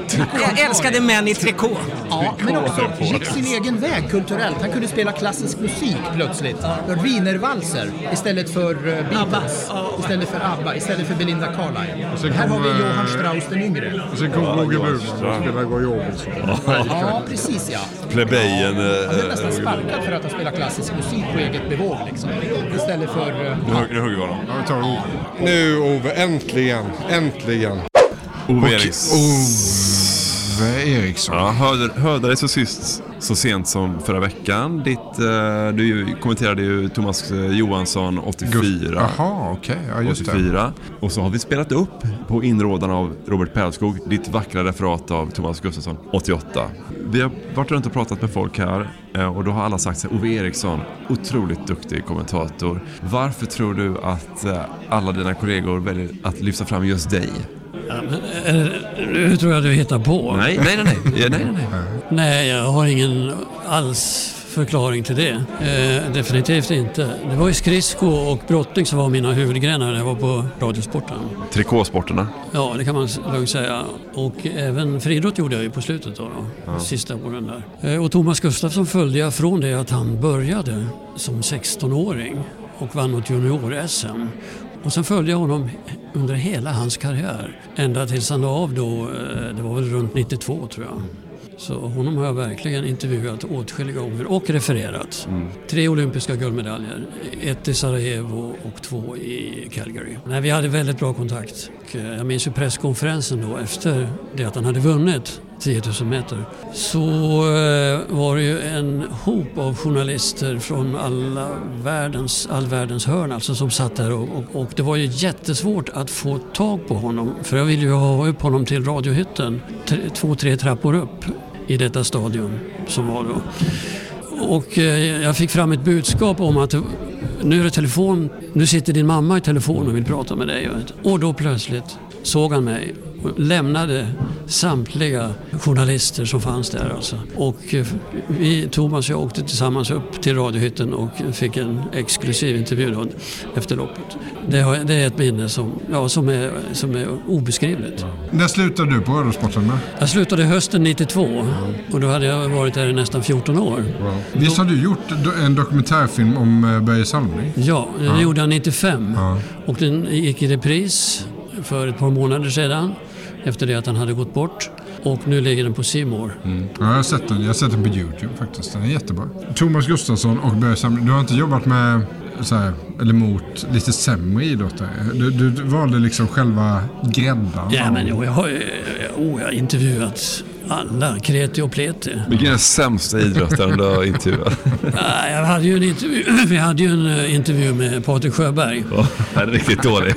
Speaker 31: Jag älskade män i trikå.
Speaker 10: Ja, men också gick sin egen väg kulturellt. Han kunde spela klassisk musik plötsligt. Wienervalser istället för uh, Beatles. Istället för ABBA, istället för Belinda Carlisle. Här har vi
Speaker 12: eh,
Speaker 10: Johann Strauss den yngre.
Speaker 12: Och sen kom Roger Burman och spelade Roy Orbison.
Speaker 10: Ja, precis ja.
Speaker 11: Plebejen.
Speaker 10: Han blev
Speaker 11: eh,
Speaker 10: nästan sparkad för att han spelar klassisk musik på eget bevåg liksom. Istället för... eh,
Speaker 11: Nu, hugger- vi honom.
Speaker 12: Nu Ove, äntligen, äntligen.
Speaker 11: Ove
Speaker 12: Och
Speaker 11: Eriksson.
Speaker 12: Ove Eriksson.
Speaker 11: Ja, hörde, hörde dig så sist så sent som förra veckan. Ditt, eh, du kommenterade ju Thomas eh, Johansson 84.
Speaker 12: Jaha, okej. Ja, just det.
Speaker 11: 84. Och så har vi spelat upp på inrådan av Robert Pärlskog ditt vackra referat av Thomas Gustafsson 88. Vi har varit runt och pratat med folk här eh, och då har alla sagt så här, Ove Eriksson, otroligt duktig kommentator. Varför tror du att eh, alla dina kollegor väljer att lyfta fram just dig?
Speaker 32: Men, eh, Nu tror jag du hittar på.
Speaker 11: Nej, nej, nej. nej, nej, nej.
Speaker 32: Nej, jag har ingen alls förklaring till det. Eh, definitivt inte. Det var ju skridsko och brottning som var mina huvudgrenar när jag var på Radiosporten.
Speaker 11: Trikåsporterna.
Speaker 32: Ja, det kan man lugnt säga. Och även friidrott gjorde jag ju på slutet då, då
Speaker 11: Ja.
Speaker 32: sista åren där. Eh, Och Thomas Gustafsson följde jag från det att han började som 16-åring och vann något junior-SM. Och sen följde jag honom under hela hans karriär. Ända tills han la av då, eh, det var väl runt 92 tror jag. Så honom har jag verkligen intervjuat åtskilliga gånger och refererat. Tre olympiska guldmedaljer. Ett i Sarajevo och två i Calgary. Nej, vi hade väldigt bra kontakt. Och, eh, Jag minns ju presskonferensen då efter det att han hade vunnit 10 000 meter. Så eh, var det ju en hop av journalister från alla världens, all världens hörn alltså, som satt där och, och, och det var ju jättesvårt att få tag på honom. För jag ville ju ha upp honom till radiohytten, tre, två, tre trappor upp i detta stadion som var då. Och eh, jag fick fram ett budskap om att nu är det telefon, nu sitter din mamma i telefon och vill prata med dig. Och då plötsligt såg han mig och lämnade samtliga journalister som fanns där. Alltså. Och eh, vi, Thomas och jag åkte tillsammans upp till radiohytten och fick en exklusiv intervju då, efter loppet. Det, har, det är ett minne som, ja, som, är, som är obeskrivligt.
Speaker 12: När slutade du på Radiosporten med?
Speaker 32: Jag slutade hösten 92 och då hade jag varit där i nästan 14 år.
Speaker 12: Visst har du gjort en dokumentärfilm om eh, Börje Salming?
Speaker 32: Ja, den
Speaker 12: Ja.
Speaker 32: gjorde jag 95 och den gick i repris för ett par månader sedan efter det att han hade gått bort. Och nu ligger den på C More.
Speaker 12: Ja, jag har sett den. Jag har sett den på YouTube faktiskt. Den är jättebra. Thomas Gustafsson och Börje Salming. Du har inte jobbat med, här, eller mot, lite sämre idrottare? Du, du, du valde liksom själva gräddan?
Speaker 32: Ja, men jo, jag har oh, jag har intervjuat alla, kreti och pleti.
Speaker 11: Vilken är den sämsta idrottaren du har intervjuat?
Speaker 32: Nej, jag hade ju en intervju, vi hade ju en eh, intervju med Patrik Sjöberg.
Speaker 11: Ja, den är riktigt dålig.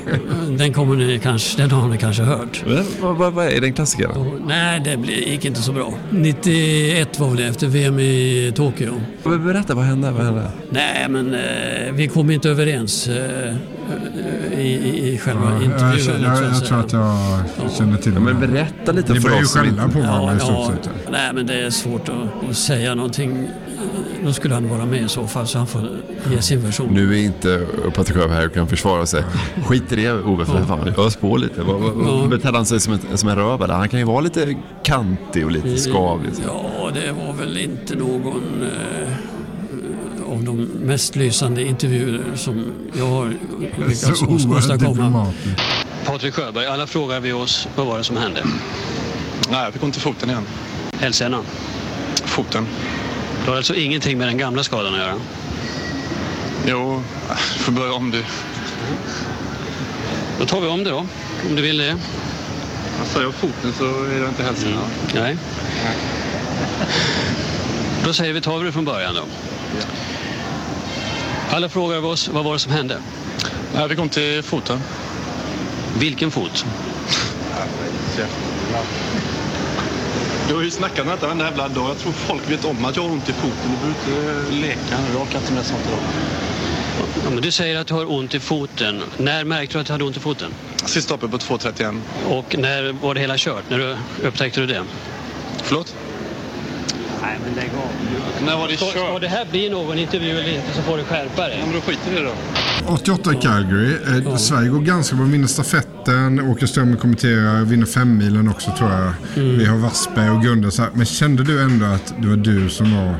Speaker 32: Den, kommer ni kanske, den har ni kanske hört.
Speaker 11: Men Vad, vad, vad är den klassikern?
Speaker 32: Nej, det gick inte så bra. 91 var väl det, efter VM i Tokyo.
Speaker 11: Berätta, vad hände? Vad hände?
Speaker 32: Nej, men eh, vi kom inte överens eh, i, i, i själva
Speaker 12: Ja,
Speaker 32: intervjun.
Speaker 12: jag, jag,
Speaker 32: så
Speaker 12: jag,
Speaker 32: säga.
Speaker 12: tror att jag känner till det.
Speaker 11: men berätta lite
Speaker 12: Ni
Speaker 11: för
Speaker 12: börjar ju
Speaker 11: oss som
Speaker 12: skälla på varandra i
Speaker 32: Ja,
Speaker 12: stort sett.
Speaker 32: nej, men det är svårt att, att säga någonting. Då skulle han vara med i så fall, så han får ge sin version.
Speaker 11: Nu är inte Patrik Sjöberg här och kan försvara sig. Skit i det Ove, för fan. Ös på lite.
Speaker 32: Ja.
Speaker 11: Betedde han sig som, ett, som en röv eller? Han kan ju vara lite kantig och lite skavig.
Speaker 32: Ja, det var väl inte någon eh, av de mest lysande intervjuer som jag har lyckats åstadkomma. Patrik Sjöberg, alla frågar vi oss vad var det som hände?
Speaker 33: Nej, jag fick ont i foten igen.
Speaker 32: Hälsenan?
Speaker 33: Foten.
Speaker 32: Det har alltså ingenting med den gamla skadan att göra?
Speaker 33: Jo, du får börja om du.
Speaker 32: Då tar vi om det då, om du vill det.
Speaker 33: Jag säger upp foten så är det inte hälsan.
Speaker 32: Nej. Då säger vi, tar vi det från början då. Alla frågar oss, vad var det som hände?
Speaker 33: Jag fick ont i foten.
Speaker 32: Vilken fot?
Speaker 33: Du har ju snackat med detta varenda jävla dag. Jag tror folk vet om att jag har ont i foten. Du behöver inte leka nu. Jag orkar inte med sånt idag.
Speaker 32: Ja, men du säger att du har ont i foten. När märkte du att du hade ont i foten?
Speaker 33: Sista stoppet på 2.31.
Speaker 32: Och när var det hela kört? När du upptäckte du det?
Speaker 33: Förlåt?
Speaker 32: Nej, men lägg av.
Speaker 33: När var det kört?
Speaker 32: ska det här bli någon intervju eller inte så får du skärpa dig.
Speaker 33: Ja, men då skiter vi då.
Speaker 12: 88 i Calgary. Eh, Sverige går ganska bra. Vinner stafetten. Åker Strömmen kommenterar. Vinner femmilen också tror jag.
Speaker 32: Mm.
Speaker 12: Vi har Wassberg och Gunde. Så här. Men kände du ändå att det var du som var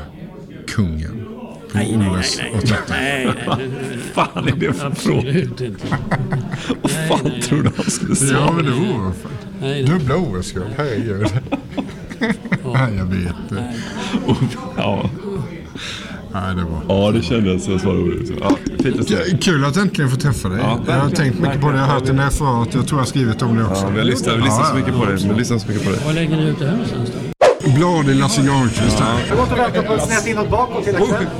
Speaker 12: kungen? På
Speaker 32: Nej, nej,
Speaker 12: OS
Speaker 32: nej,
Speaker 12: 88?
Speaker 32: nej. nej.
Speaker 11: fan är det för
Speaker 32: Absolut inte.
Speaker 11: Vad fan tror du han skulle säga?
Speaker 12: Ja, men det var
Speaker 32: Nej, nej.
Speaker 12: Dubbla OS-guld. Herregud. Nej, jag vet det.
Speaker 11: Ja.
Speaker 12: Nej, det var...
Speaker 11: ja, det kändes som var roligt. Ja,
Speaker 12: Kul att äntligen få träffa dig.
Speaker 11: Ja,
Speaker 12: jag har tänkt mycket på det. Jag har hört dina referat. Jag tror jag har skrivit om det också.
Speaker 11: Ja, vi har lyssnat, vi så mycket på det. Vi lyssnar så mycket på det.
Speaker 32: Var lägger ni ut det här någonstans då?
Speaker 12: Blad i Lasse Granqvist här.
Speaker 34: Snett inåt bakåt.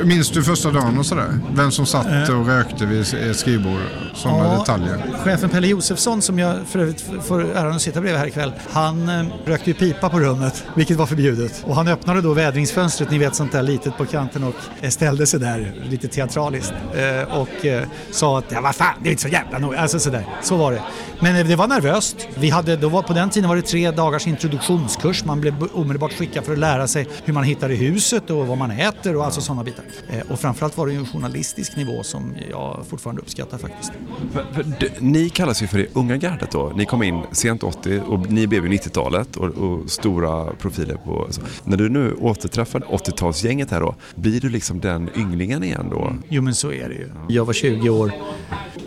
Speaker 12: Minns du första dagen och sådär? Vem som satt och rökte vid ett skrivbord? Sådana
Speaker 34: Ja.
Speaker 12: detaljer.
Speaker 34: Chefen Pelle Josefsson som jag för övrigt får äran att sitta bredvid här ikväll. Han eh, rökte ju pipa på rummet, vilket var förbjudet. Och han öppnade då vädringsfönstret, ni vet sånt där litet på kanten och eh, ställde sig där lite teatraliskt. Eh, och eh, sa att ja, vad fan, det är inte så jävla noga. Alltså sådär, så var det. Men eh, det var nervöst. Vi hade, då var, på den tiden var det tre dagars introduktionskurs. Man blev omedelbart skickad olika för att lära sig hur man hittar i huset och vad man äter och alltså sådana bitar. Eh, och framförallt var det ju en journalistisk nivå som jag fortfarande uppskattar faktiskt.
Speaker 11: För, för, ni kallas ju för det unga gardet då. Ni kom in sent 80 och ni blev ju 90-talet och, och stora profiler på... Så. När du nu återträffar 80-talsgänget här då, blir du liksom den ynglingen igen då?
Speaker 34: Jo men så är det ju. Jag var 20 år.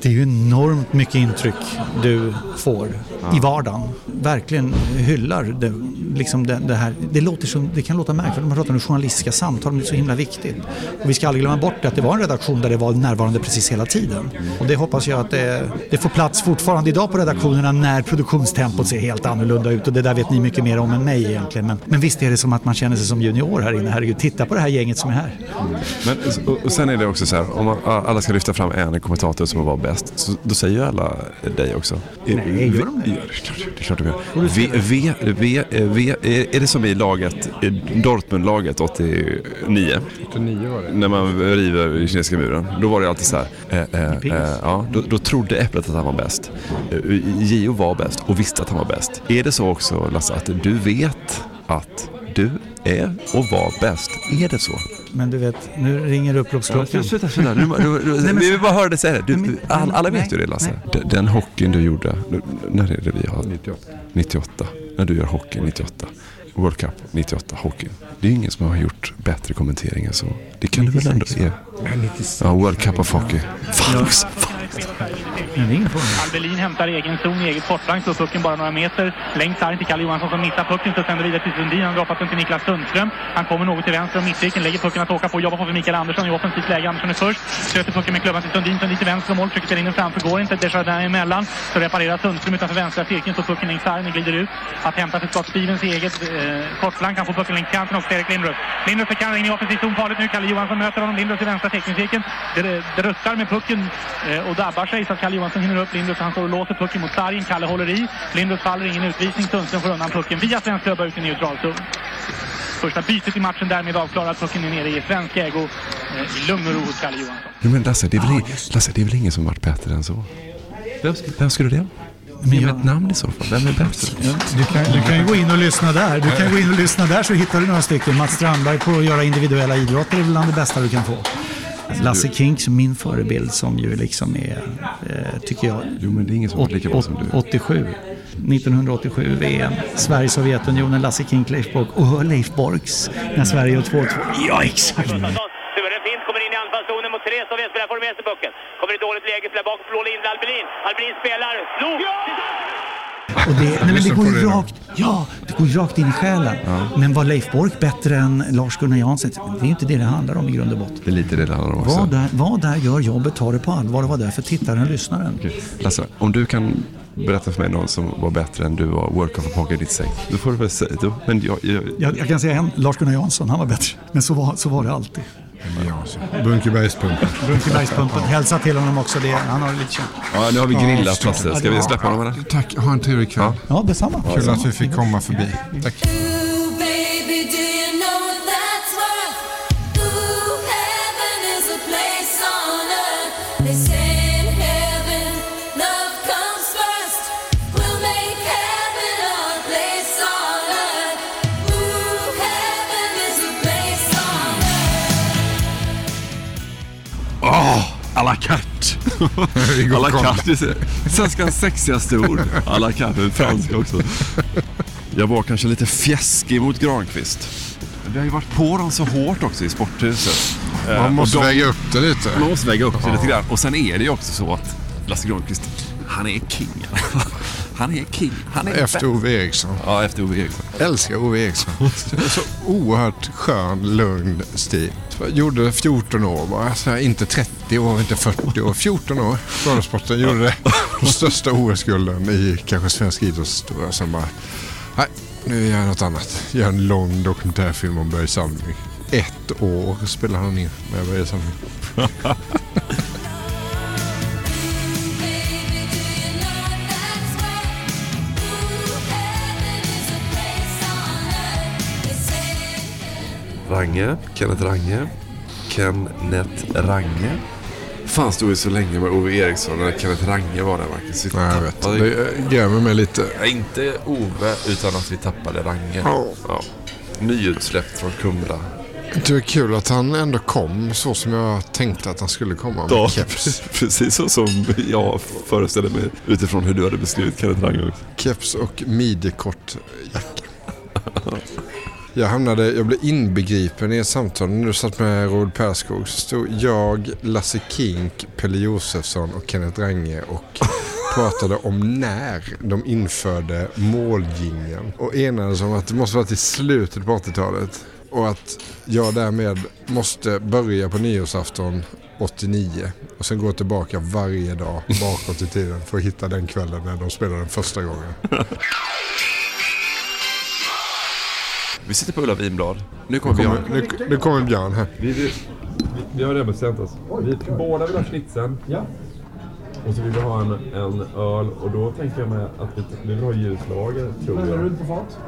Speaker 34: Det är ju enormt mycket intryck du får i vardagen. Verkligen hyllar det, liksom det, det här. Det, låter som, det kan låta märkligt när man pratar om journalistiska samtal, men det är så himla viktigt. Och vi ska aldrig glömma bort att det var en redaktion där det var närvarande precis hela tiden. Och det hoppas jag att det, det får plats fortfarande idag på redaktionerna när produktionstempot ser helt annorlunda ut. Och det där vet ni mycket mer om än mig egentligen. Men, men visst är det som att man känner sig som junior här inne. Herregud, titta på det här gänget som är här.
Speaker 11: Men, och, och sen är det också så här, om man, alla ska lyfta fram en kommentator som var bäst, så, då säger ju alla dig också.
Speaker 34: Nej, gör de det?
Speaker 11: Ja, det är klart, de gör. V, v, v, v, är det som i laget, i Dortmund-laget 89?
Speaker 12: 89 var det.
Speaker 11: När man river kinesiska muren. Då var det alltid så här. Eh, eh, eh, ja, då, då trodde Äpplet att han var bäst. Eh, Gio var bäst och visste att han var bäst. Är det så också Lasse, att du vet att du är och var bäst? Är det så?
Speaker 34: Men du vet, nu ringer uppropsklockan.
Speaker 11: Ja, sluta, sluta. Nu, nu, nu,
Speaker 34: Nej, men-
Speaker 11: vi vill bara höra dig säga det. Du,
Speaker 34: men-
Speaker 11: all, alla vet
Speaker 34: nej,
Speaker 11: ju det Lasse.
Speaker 34: nej.
Speaker 11: Den, den hockeyn du gjorde, när är det vi har? 98. 98. När du gör hockey 98. World Cup 98, hockey. Det är ju ingen som har gjort bättre kommentering än så. Det kan du väl ändå ge? Ja, World Cup of Hockey. Fan också.
Speaker 25: Albelin hämtar egen zon i eget kortflank, slår pucken bara några meter. Längst sargen till Kalle Johansson som missar pucken, så sänder vidare till Sundin. Han har droppat den till Niklas Sundström. Han kommer något till vänster om mittcirkeln, lägger pucken att åka på, jobbar på för Mikael Andersson i offensivt läge. Andersson är först, stöter pucken med klubban till Sundin. Sundin till vänster om mål, försöker spela in den framför, går inte. Desjardins emellan. Så reparerar Sundström utanför vänstra cirkeln, så pucken längs sargen, glider ut. Att hämta till Scott Stevens i eget eh, kortflank. Han får pucken längs kanten också Erik Lindros. Lindros är kan in i offensiv zon, farligt nu. Kalle Johansson möter honom. Lindros i vänstra teckningscirkeln. Det, det ruttar med pucken eh, och dabbar sig så att Kalle Johansson hinner upp Lindros. Han står och låser pucken mot sargen. Kalle håller i. Lindros faller, ingen utvisning. Sundström får undan pucken via svensk klubba ut i neutral zon. Första bytet i matchen därmed avklarat. Pucken är nere i svensk ägo eh, i lugn och ro hos Kalle Johansson.
Speaker 11: Jo, men Lasse, det är väl, Lasse, det är väl ingen som varit bättre än så? Vem, vem skulle det? Ge mig ett namn i så fall. Vem är bättre?
Speaker 34: Du kan, du kan ju gå in och lyssna där. Du kan gå in och lyssna där så hittar du några stycken. Mats Strandberg på att göra individuella idrotter är bland det bästa du kan få. Lasse Kinks, min förebild som ju liksom är, eh, tycker jag,
Speaker 11: Jo, men det är ingen som varit lika bra som du.
Speaker 34: 87. 1987 VM, Sverige-Sovjetunionen, Lasse Kink, Leif Bork och Leif Borks när Sverige och 2-2. Ja, exakt.
Speaker 25: Anfallszonen mot tre Sovjetspelare, får med sig pucken. Kommer i dåligt läge, spelar bakom, slår in Albelin. Albelin spelar, slog!
Speaker 34: Och det, nej, men det går ju rakt, ja, det går rakt in i själen. Men var Leif Bork bättre än Lars-Gunnar Jansson? Det är ju inte det det handlar om i grund och botten.
Speaker 11: Det är lite det det handlar om också.
Speaker 34: Var där, där, gör jobbet, ta det på allvar och var där för tittaren och lyssnaren.
Speaker 11: Lasse, om du kan berätta för mig någon som var bättre än du var Cup of Hockey 96. Då får du väl säga då. Men jag, jag,
Speaker 34: Jag, jag kan säga en, Lars-Gunnar Jansson, han var bättre. Men så var, så var det alltid.
Speaker 12: Bunkerbergspumpen.
Speaker 34: Brunkebergspumpen, hälsa till honom också. Det, han har det lite känt.
Speaker 11: Ja, nu har vi grillat
Speaker 12: Ja,
Speaker 11: Lasse. Ska vi släppa honom eller?
Speaker 12: Tack, ha en trevlig kväll.
Speaker 34: Ja, detsamma.
Speaker 12: Kul att vi fick komma förbi. Tack.
Speaker 11: À la carte! à la carte, svenskans sexigaste ord. À la carte, franska också. Jag var kanske lite fjäskig mot Granqvist. Vi har ju varit på dem så hårt också i sporthuset. Eh,
Speaker 12: Man måste
Speaker 11: och de-
Speaker 12: väga upp det lite.
Speaker 11: Man måste väga upp det
Speaker 12: Ja.
Speaker 11: lite grann. Och sen är det ju också så att Lasse Granqvist, han är king. Han är king. Han är
Speaker 12: Efter. Ove Eriksson.
Speaker 11: Ja, efter Ove Eriksson.
Speaker 12: Älskar Ove Eriksson. Så oerhört skön, lugn stil. Gjorde 14 år bara. Så här, inte 30 år, inte 40 år. 14 år. Skådesporten gjorde det. Den största OS-gulden i kanske svensk idrottshistoria. Sen bara, nej, nu gör jag något annat. Gör en lång dokumentärfilm om Börje Salming. Ett år spelar han in med Börje Salming.
Speaker 11: Range, Kenneth Range. Kenneth Range. Fan stod ju så länge med Ove Eriksson när Kenneth Range var där Marcus. Vi
Speaker 12: Nej, jag vet.
Speaker 11: tappade-
Speaker 12: Det grämer mig lite.
Speaker 11: Nej, inte Ove utan att vi tappade Range.
Speaker 12: Ja.
Speaker 11: Ja. Nyutsläppt från Kumla.
Speaker 12: Det var kul att han ändå kom så som jag tänkte att han skulle komma med
Speaker 11: Ja,
Speaker 12: keps.
Speaker 11: precis så som jag föreställer mig utifrån hur du hade beskrivit Kenneth Range också.
Speaker 12: Keps och midjekort jacka. Jag hamnade, jag blev inbegripen i ett samtal när du satt med Roald Perskog. Så stod jag, Lasse Kink, Pelle Josefsson och Kenneth Range och pratade om när de införde måljingeln. Och enades om att det måste vara till slutet på 80-talet. Och att jag därmed måste börja på nyårsafton 89 och sen gå tillbaka varje dag bakåt i tiden för att hitta den kvällen när de spelade den första gången.
Speaker 11: Vi sitter på Ulla Vinblad. Nu
Speaker 12: Nu
Speaker 11: kommer
Speaker 12: kommer,
Speaker 11: Björn.
Speaker 12: nu, nu kommer Björn här.
Speaker 11: Vi, vi, vi har redan bestämt oss. Vi båda vill ha schnitzeln.
Speaker 35: Ja.
Speaker 11: Och så vill vi ha en, en öl och då tänker jag mig att vi, vi vill ha ljuslager tror jag.
Speaker 35: Mellerud på fat.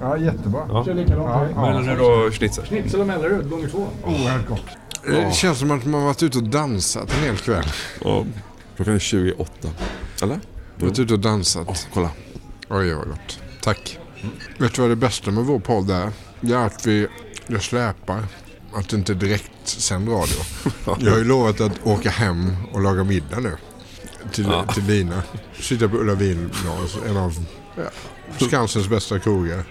Speaker 12: Ja, jättebra.
Speaker 11: Ja.
Speaker 35: Kör likadant.
Speaker 12: Ja.
Speaker 11: Mellerud och schnitzel.
Speaker 35: Schnitzel och Mellerud gånger två.
Speaker 12: Oerhört gott. Det känns som att man har varit ute och dansat en hel kväll.
Speaker 11: Ja, klockan är 28. Eller?
Speaker 12: Varit ute och dansat.
Speaker 11: kolla.
Speaker 12: Oj, vad gott. Tack. Vet du vad det bästa med vår podd är? Det är att vi, jag släpar. Att det inte är direkt sänd radio. Jag har ju lovat att åka hem och laga middag nu. Till,
Speaker 11: Ja.
Speaker 12: till Lina. Sitta på Ulla Vinblads, en av ja, Skansens bästa krogar.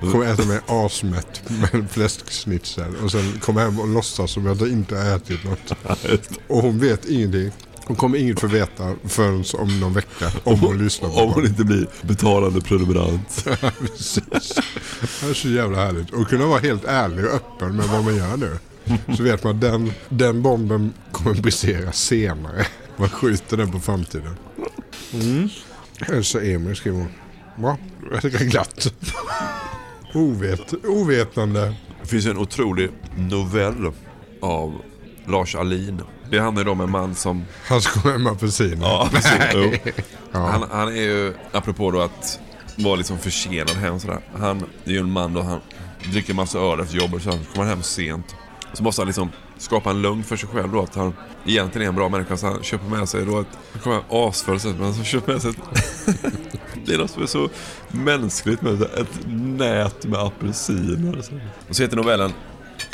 Speaker 12: Kommer äta mig asmätt med en fläskschnitzel. Och sen komma hem och låtsas som att jag inte har ätit något. Och hon vet ingenting. Hon kommer inget få veta förrän om någon vecka. Om hon lyssnar på
Speaker 11: Om hon inte blir betalande prenumerant.
Speaker 12: Precis. Det är så jävla härligt. Och kunna vara helt ärlig och öppen med vad man gör nu. Så vet man att den, den bomben kommer brisera senare. Man skjuter den på framtiden. Mm. Hälsa Emil skriver hon. Va? Är glatt. Ovet, ovetande.
Speaker 11: Det finns en otrolig novell av Lars Alin. Det handlar ju om en man som...
Speaker 12: Han ska gå hem apelsiner.
Speaker 11: Ja, precis. Jo.
Speaker 12: Ja.
Speaker 11: Han, han är ju, apropå då att vara liksom försenad hem sådär. Han är ju en man då han dricker massa öl efter jobbet så han kommer hem sent. Så måste han liksom skapa en lugn för sig själv då att han egentligen är en bra människa. Så han köper med sig då ett, han kommer hem asfull men så köper med sig ett, Det är något som är så mänskligt med det, ett nät med apelsiner. Och så heter novellen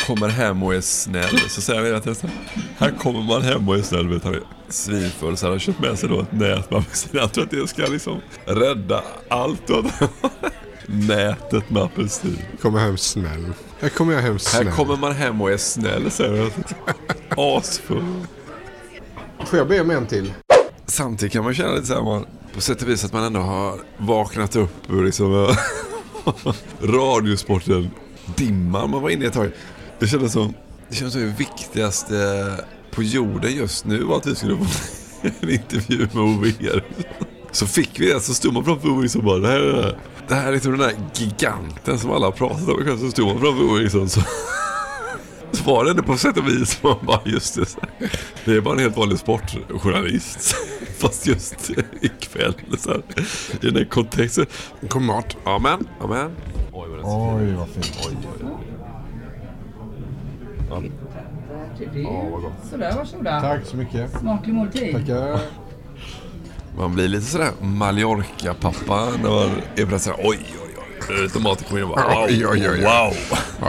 Speaker 11: Kommer hem och är snäll. Så säger han hela tiden så här, här kommer man hem och är snäll. Vet, han är svinfull så han har köpt med sig då ett nät. Jag tror att det ska liksom rädda allt. Nätet med apelsin.
Speaker 12: Kommer hem snäll. Här kommer jag hem snäll.
Speaker 11: Här kommer man hem och är snäll säger han. Asfull.
Speaker 12: Får jag be om en till?
Speaker 11: Samtidigt kan man känna lite så här, man, på sätt och vis att man ändå har vaknat upp ur liksom, radiosporten dimman man var inne i ett tag. Det kändes som det, kändes som det viktigaste på jorden just nu var att vi skulle få en intervju med Ove Eriksson. Så fick vi det, så stod man framför Ove Eriksson och bara, det här är, det här är liksom den där giganten som alla har pratat om. Så stod man framför Ove Eriksson så så var det ändå på sätt och vis man bara just det. Det är bara en helt vanlig sportjournalist. Fast just ikväll så här, i den här kontexten.
Speaker 12: Kom mat.
Speaker 11: Amen, amen. Oj vad
Speaker 12: Oj, vad fint.
Speaker 11: Oj, oj, oj. Ja. Ja, vad gott.
Speaker 36: Sådär, varsågoda.
Speaker 12: Tack så mycket.
Speaker 36: Smaklig måltid.
Speaker 12: Tackar.
Speaker 11: Man blir lite sådär Mallorca-pappa när man är plötsligt oj, oj, oj. Tomater kommer in och bara wow,
Speaker 12: Oj, oj, oj.
Speaker 11: wow.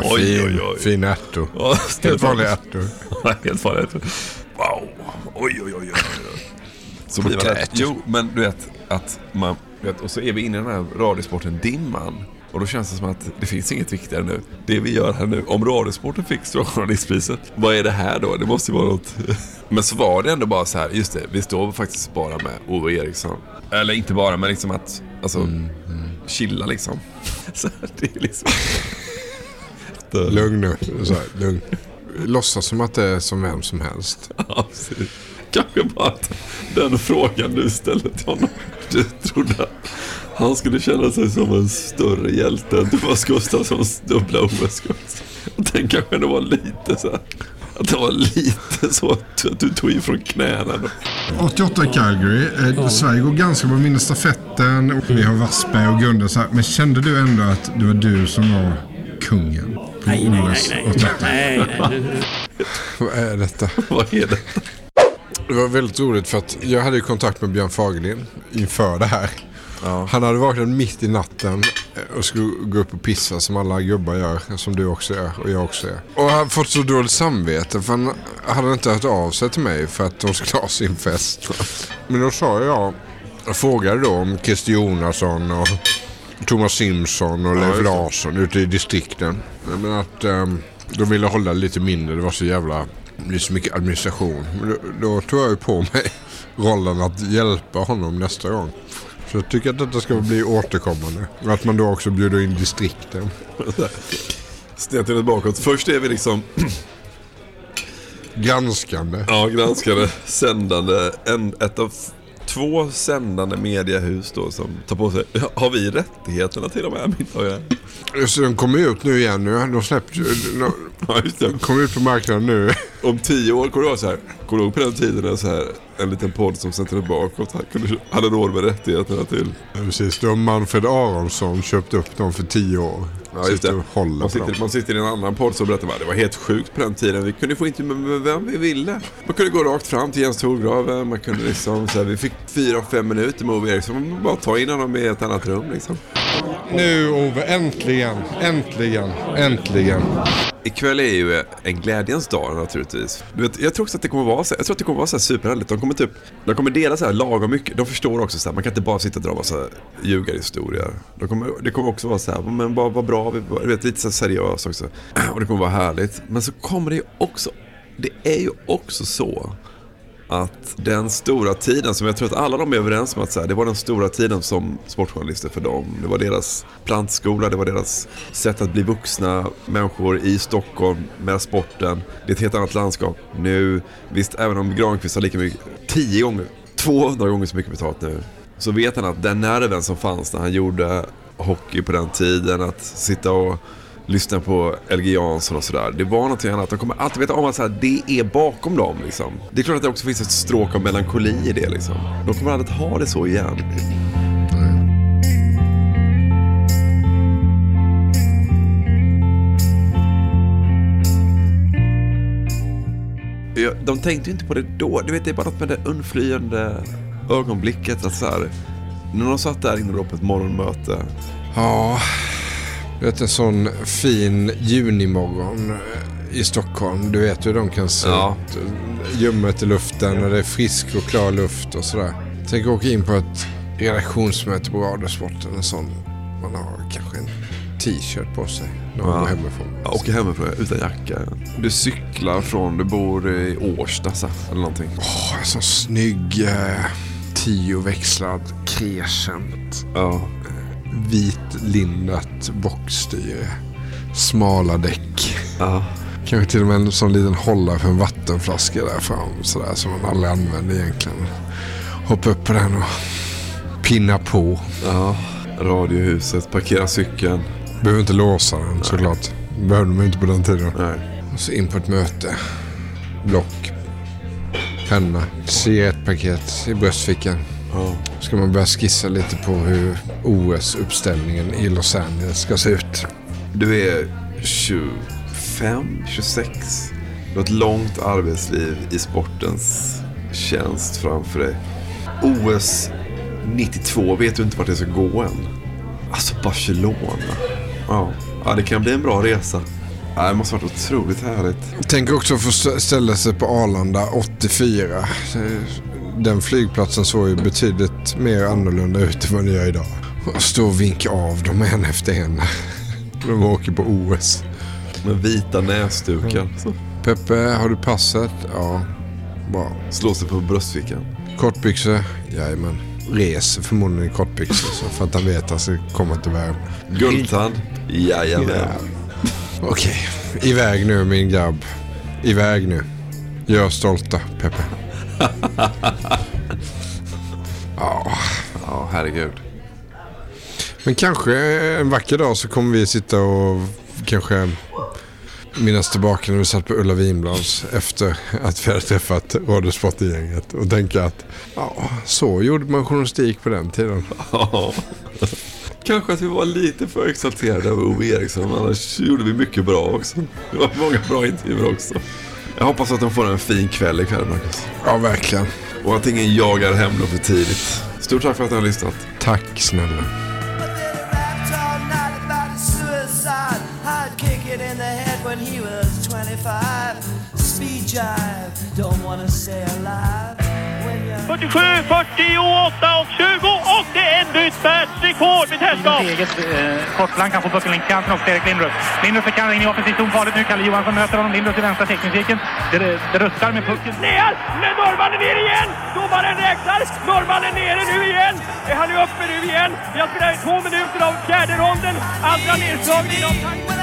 Speaker 11: Oj,
Speaker 12: fin,
Speaker 11: oj, oj.
Speaker 12: fin ärtor.
Speaker 11: Ja,
Speaker 12: Helt vanliga ärtor.
Speaker 11: Ja, Helt vanliga ärtor. Wow. Oj, oj, oj, oj. Så blir man rätt. Jo, men du vet att man, vet, och så är vi inne i den här radiosporten dimman. Och då känns det som att det finns inget viktigare nu. Det vi gör här nu, om radiosporten fick Stora Journalistpriset, vad är det här då? Det måste ju vara något. Men så var det ändå bara så här, just det, vi står faktiskt bara med Ove Eriksson. Eller inte bara, men liksom att, alltså, chilla liksom. Så det är liksom...
Speaker 12: Lugn nu. Så här, lugn. Låtsas som att det är som vem som helst.
Speaker 11: Ja, precis. Kanske bara att den frågan du ställde till honom. Du trodde att han skulle känna sig som en större hjälte än Thomas Gustafssons dubbla OS-guld. Den kanske ändå var lite så här, Att det var lite så att du tog ifrån knäna. då.
Speaker 12: 88 i Calgary. Eh, Sverige går ganska bra. Vinner stafetten. Vi har Wassberg och Gunde. Så här. Men kände du ändå att det var du som var kungen? på
Speaker 32: Nej, nej,
Speaker 12: OS
Speaker 32: nej,
Speaker 12: 88?
Speaker 32: nej. nej.
Speaker 12: Vad är detta?
Speaker 11: Vad är detta?
Speaker 12: Det var väldigt roligt för att jag hade ju kontakt med Björn Fagerlind inför det här. Han hade vaknat mitt i natten eh, och skulle gå upp och pissa som alla gubbar gör. Som du också gör och jag också gör. Och han fått så dåligt samvete för han hade inte hört av sig till mig för att de skulle ha sin fest. Men då sa jag, jag frågade då om Christer Jonasson och Thomas Simpson och
Speaker 11: Ja,
Speaker 12: Leif. Larsson ute i distrikten. Men att um, de ville hålla lite mindre. Det var så jävla... Det är så mycket administration. Men då, då tog jag ju på mig rollen att hjälpa honom nästa gång. Så jag tycker att detta ska bli återkommande. Och att man då också bjuder in distrikten.
Speaker 11: Snett bakåt. Först är vi liksom
Speaker 12: Granskande.
Speaker 11: Ja, granskande, sändande. En, ett av två sändande mediehus då som tar på sig. Har vi rättigheterna till de här middagarna?
Speaker 12: Så den kommer ut nu igen. Nu. De släppte ju... de-
Speaker 11: Ja, just det.
Speaker 12: De kommer ut på marknaden nu.
Speaker 11: Om tio år, kommer du ihåg så här? Kommer du ihåg på den tiden när så här, en liten podd som sätter bakåt kunde, hade råd med rättigheterna till?
Speaker 12: Ja, Precis, då har Manfred Aronsson köpt upp dem för tio år.
Speaker 11: Ja, just det.
Speaker 12: och
Speaker 11: Man sitter, man sitter i en annan podd som berättar att det var helt sjukt på den tiden. Vi kunde få intervju med vem vi ville. Man kunde gå rakt fram till Jens Thorgrave. Man kunde liksom, så här, vi fick fyra, fem minuter med Ove Eriksson. Man bara ta in honom i ett annat rum liksom.
Speaker 12: Nu Ove, äntligen, äntligen, äntligen.
Speaker 11: Ikväll är ju en glädjens dag naturligtvis. Du vet, jag tror också att det kommer vara så, jag tror att det kommer vara så här superhärligt. De kommer typ, de kommer dela så här lagom mycket. De förstår också så här, man kan inte bara sitta och dra massa ljugarhistorier. De kommer, det kommer också vara så här, men vad, vad bra, vi, du vet, lite så här seriöst också. Och det kommer vara härligt. Men så kommer det ju också, det är ju också så att den stora tiden som jag tror att alla de är överens om att så här, det var den stora tiden som sportjournalister för dem. Det var deras plantskola, det var deras sätt att bli vuxna människor i Stockholm med sporten. Det är ett helt annat landskap nu. Visst, även om Granqvist har lika mycket, tio gånger, 200 gånger så mycket betalt nu. Så vet han att den nerven som fanns när han gjorde hockey på den tiden, att sitta och lyssna på LG Jansson och sådär. Det var någonting annat. De kommer alltid veta om att så här, det är bakom dem. Liksom. Det är klart att det också finns ett stråk av melankoli i det. Liksom. De kommer aldrig att ha det så igen. De tänkte ju inte på det då. Du vet, det är bara något med det undflyende ögonblicket. Att så här, när de satt där inne på ett morgonmöte.
Speaker 12: Ja, vet en sån fin junimorgon eh, i Stockholm. Du vet hur de kan se
Speaker 11: Ja.
Speaker 12: ut. Ljummet i luften och det är frisk och klar luft och sådär. Tänk åka in på ett redaktionsmöte på Radiosporten. En sån man har kanske en t-shirt på sig när man går hemifrån.
Speaker 11: Ja, åker hemifrån utan jacka. Du cyklar från, du bor i Årsta så, eller någonting.
Speaker 12: Åh, en sån snygg eh, tioväxlad crescent.
Speaker 11: Ja.
Speaker 12: Vitlindat bockstyre. Smala däck.
Speaker 11: Ja.
Speaker 12: Kanske till och med en sån liten hållare för en vattenflaska där fram. Sådär som man aldrig använder egentligen. Hoppa upp på den och pinna på.
Speaker 11: Ja, radiohuset, parkera cykeln.
Speaker 12: Behöver inte låsa den såklart. Behövde man inte på den tiden.
Speaker 11: Nej.
Speaker 12: Och så in på ett möte. Block. Penna. Cigarettpaket i bröstfickan.
Speaker 11: Ja.
Speaker 12: Ska man börja skissa lite på hur OS-uppställningen i Los Angeles ska se ut.
Speaker 11: Du är 25, 26. Du har ett långt arbetsliv i sportens tjänst framför dig. OS 92 vet du inte vart det ska gå än. Alltså Barcelona. Ja, ja det kan bli en bra resa. Ja, det måste varit otroligt härligt.
Speaker 12: Tänk också få st- ställa sig på Arlanda 84. Den flygplatsen såg ju betydligt mer annorlunda ut än vad den gör idag. Och stå och vinka av dem en efter en. De åker på OS.
Speaker 11: Med vita näsdukar. Så.
Speaker 12: Peppe, har du passet? Ja. Bra.
Speaker 11: Slå sig på bröstfickan.
Speaker 12: Kortbyxor? Jajamän. Reser förmodligen i kortbyxor så för att han vet att ska komma till värme.
Speaker 11: Guldtand? Jajamän.
Speaker 12: Okej, iväg nu min grabb. Iväg nu. Gör stolta, Peppe. Ja.
Speaker 11: Ja, herregud.
Speaker 12: Men kanske en vacker dag så kommer vi sitta och kanske minnas tillbaka när vi satt på Ulla Vinblads efter att vi hade träffat Radiosportgänget och tänka att ja, så gjorde man journalistik på den tiden.
Speaker 11: Ja. Kanske att vi var lite för exalterade över Ove Eriksson. Annars gjorde vi mycket bra också. Det var många bra intervjuer också. Jag hoppas att de får en fin kväll ikväll, Marcus.
Speaker 12: Ja, verkligen.
Speaker 11: Och att ingen jagar hem dem för tidigt.
Speaker 28: Stort tack för att ni har lyssnat.
Speaker 12: Tack snälla.
Speaker 37: Suicide, I'd kick it in the head when he was 25. Speed jive, don't wanna stay alive.
Speaker 25: 47, 48 och 20 och det är världsrekord vid tätskap.
Speaker 35: Eget eh, kortplan kan få pucken längs kanten också, Erik Lindros. Lindros är in i offensiv zon, farligt nu. Kalle Johansson möter honom. Lindros i vänstra teckningscirkeln. Det, det rustar med pucken.
Speaker 25: Ner! Men norrmannen ner igen! Domaren räknar. Norrmannen nere nu igen. Är han nu uppe nu igen? Vi har spelat två minuter av fjärde ronden. Andra nedslagningen av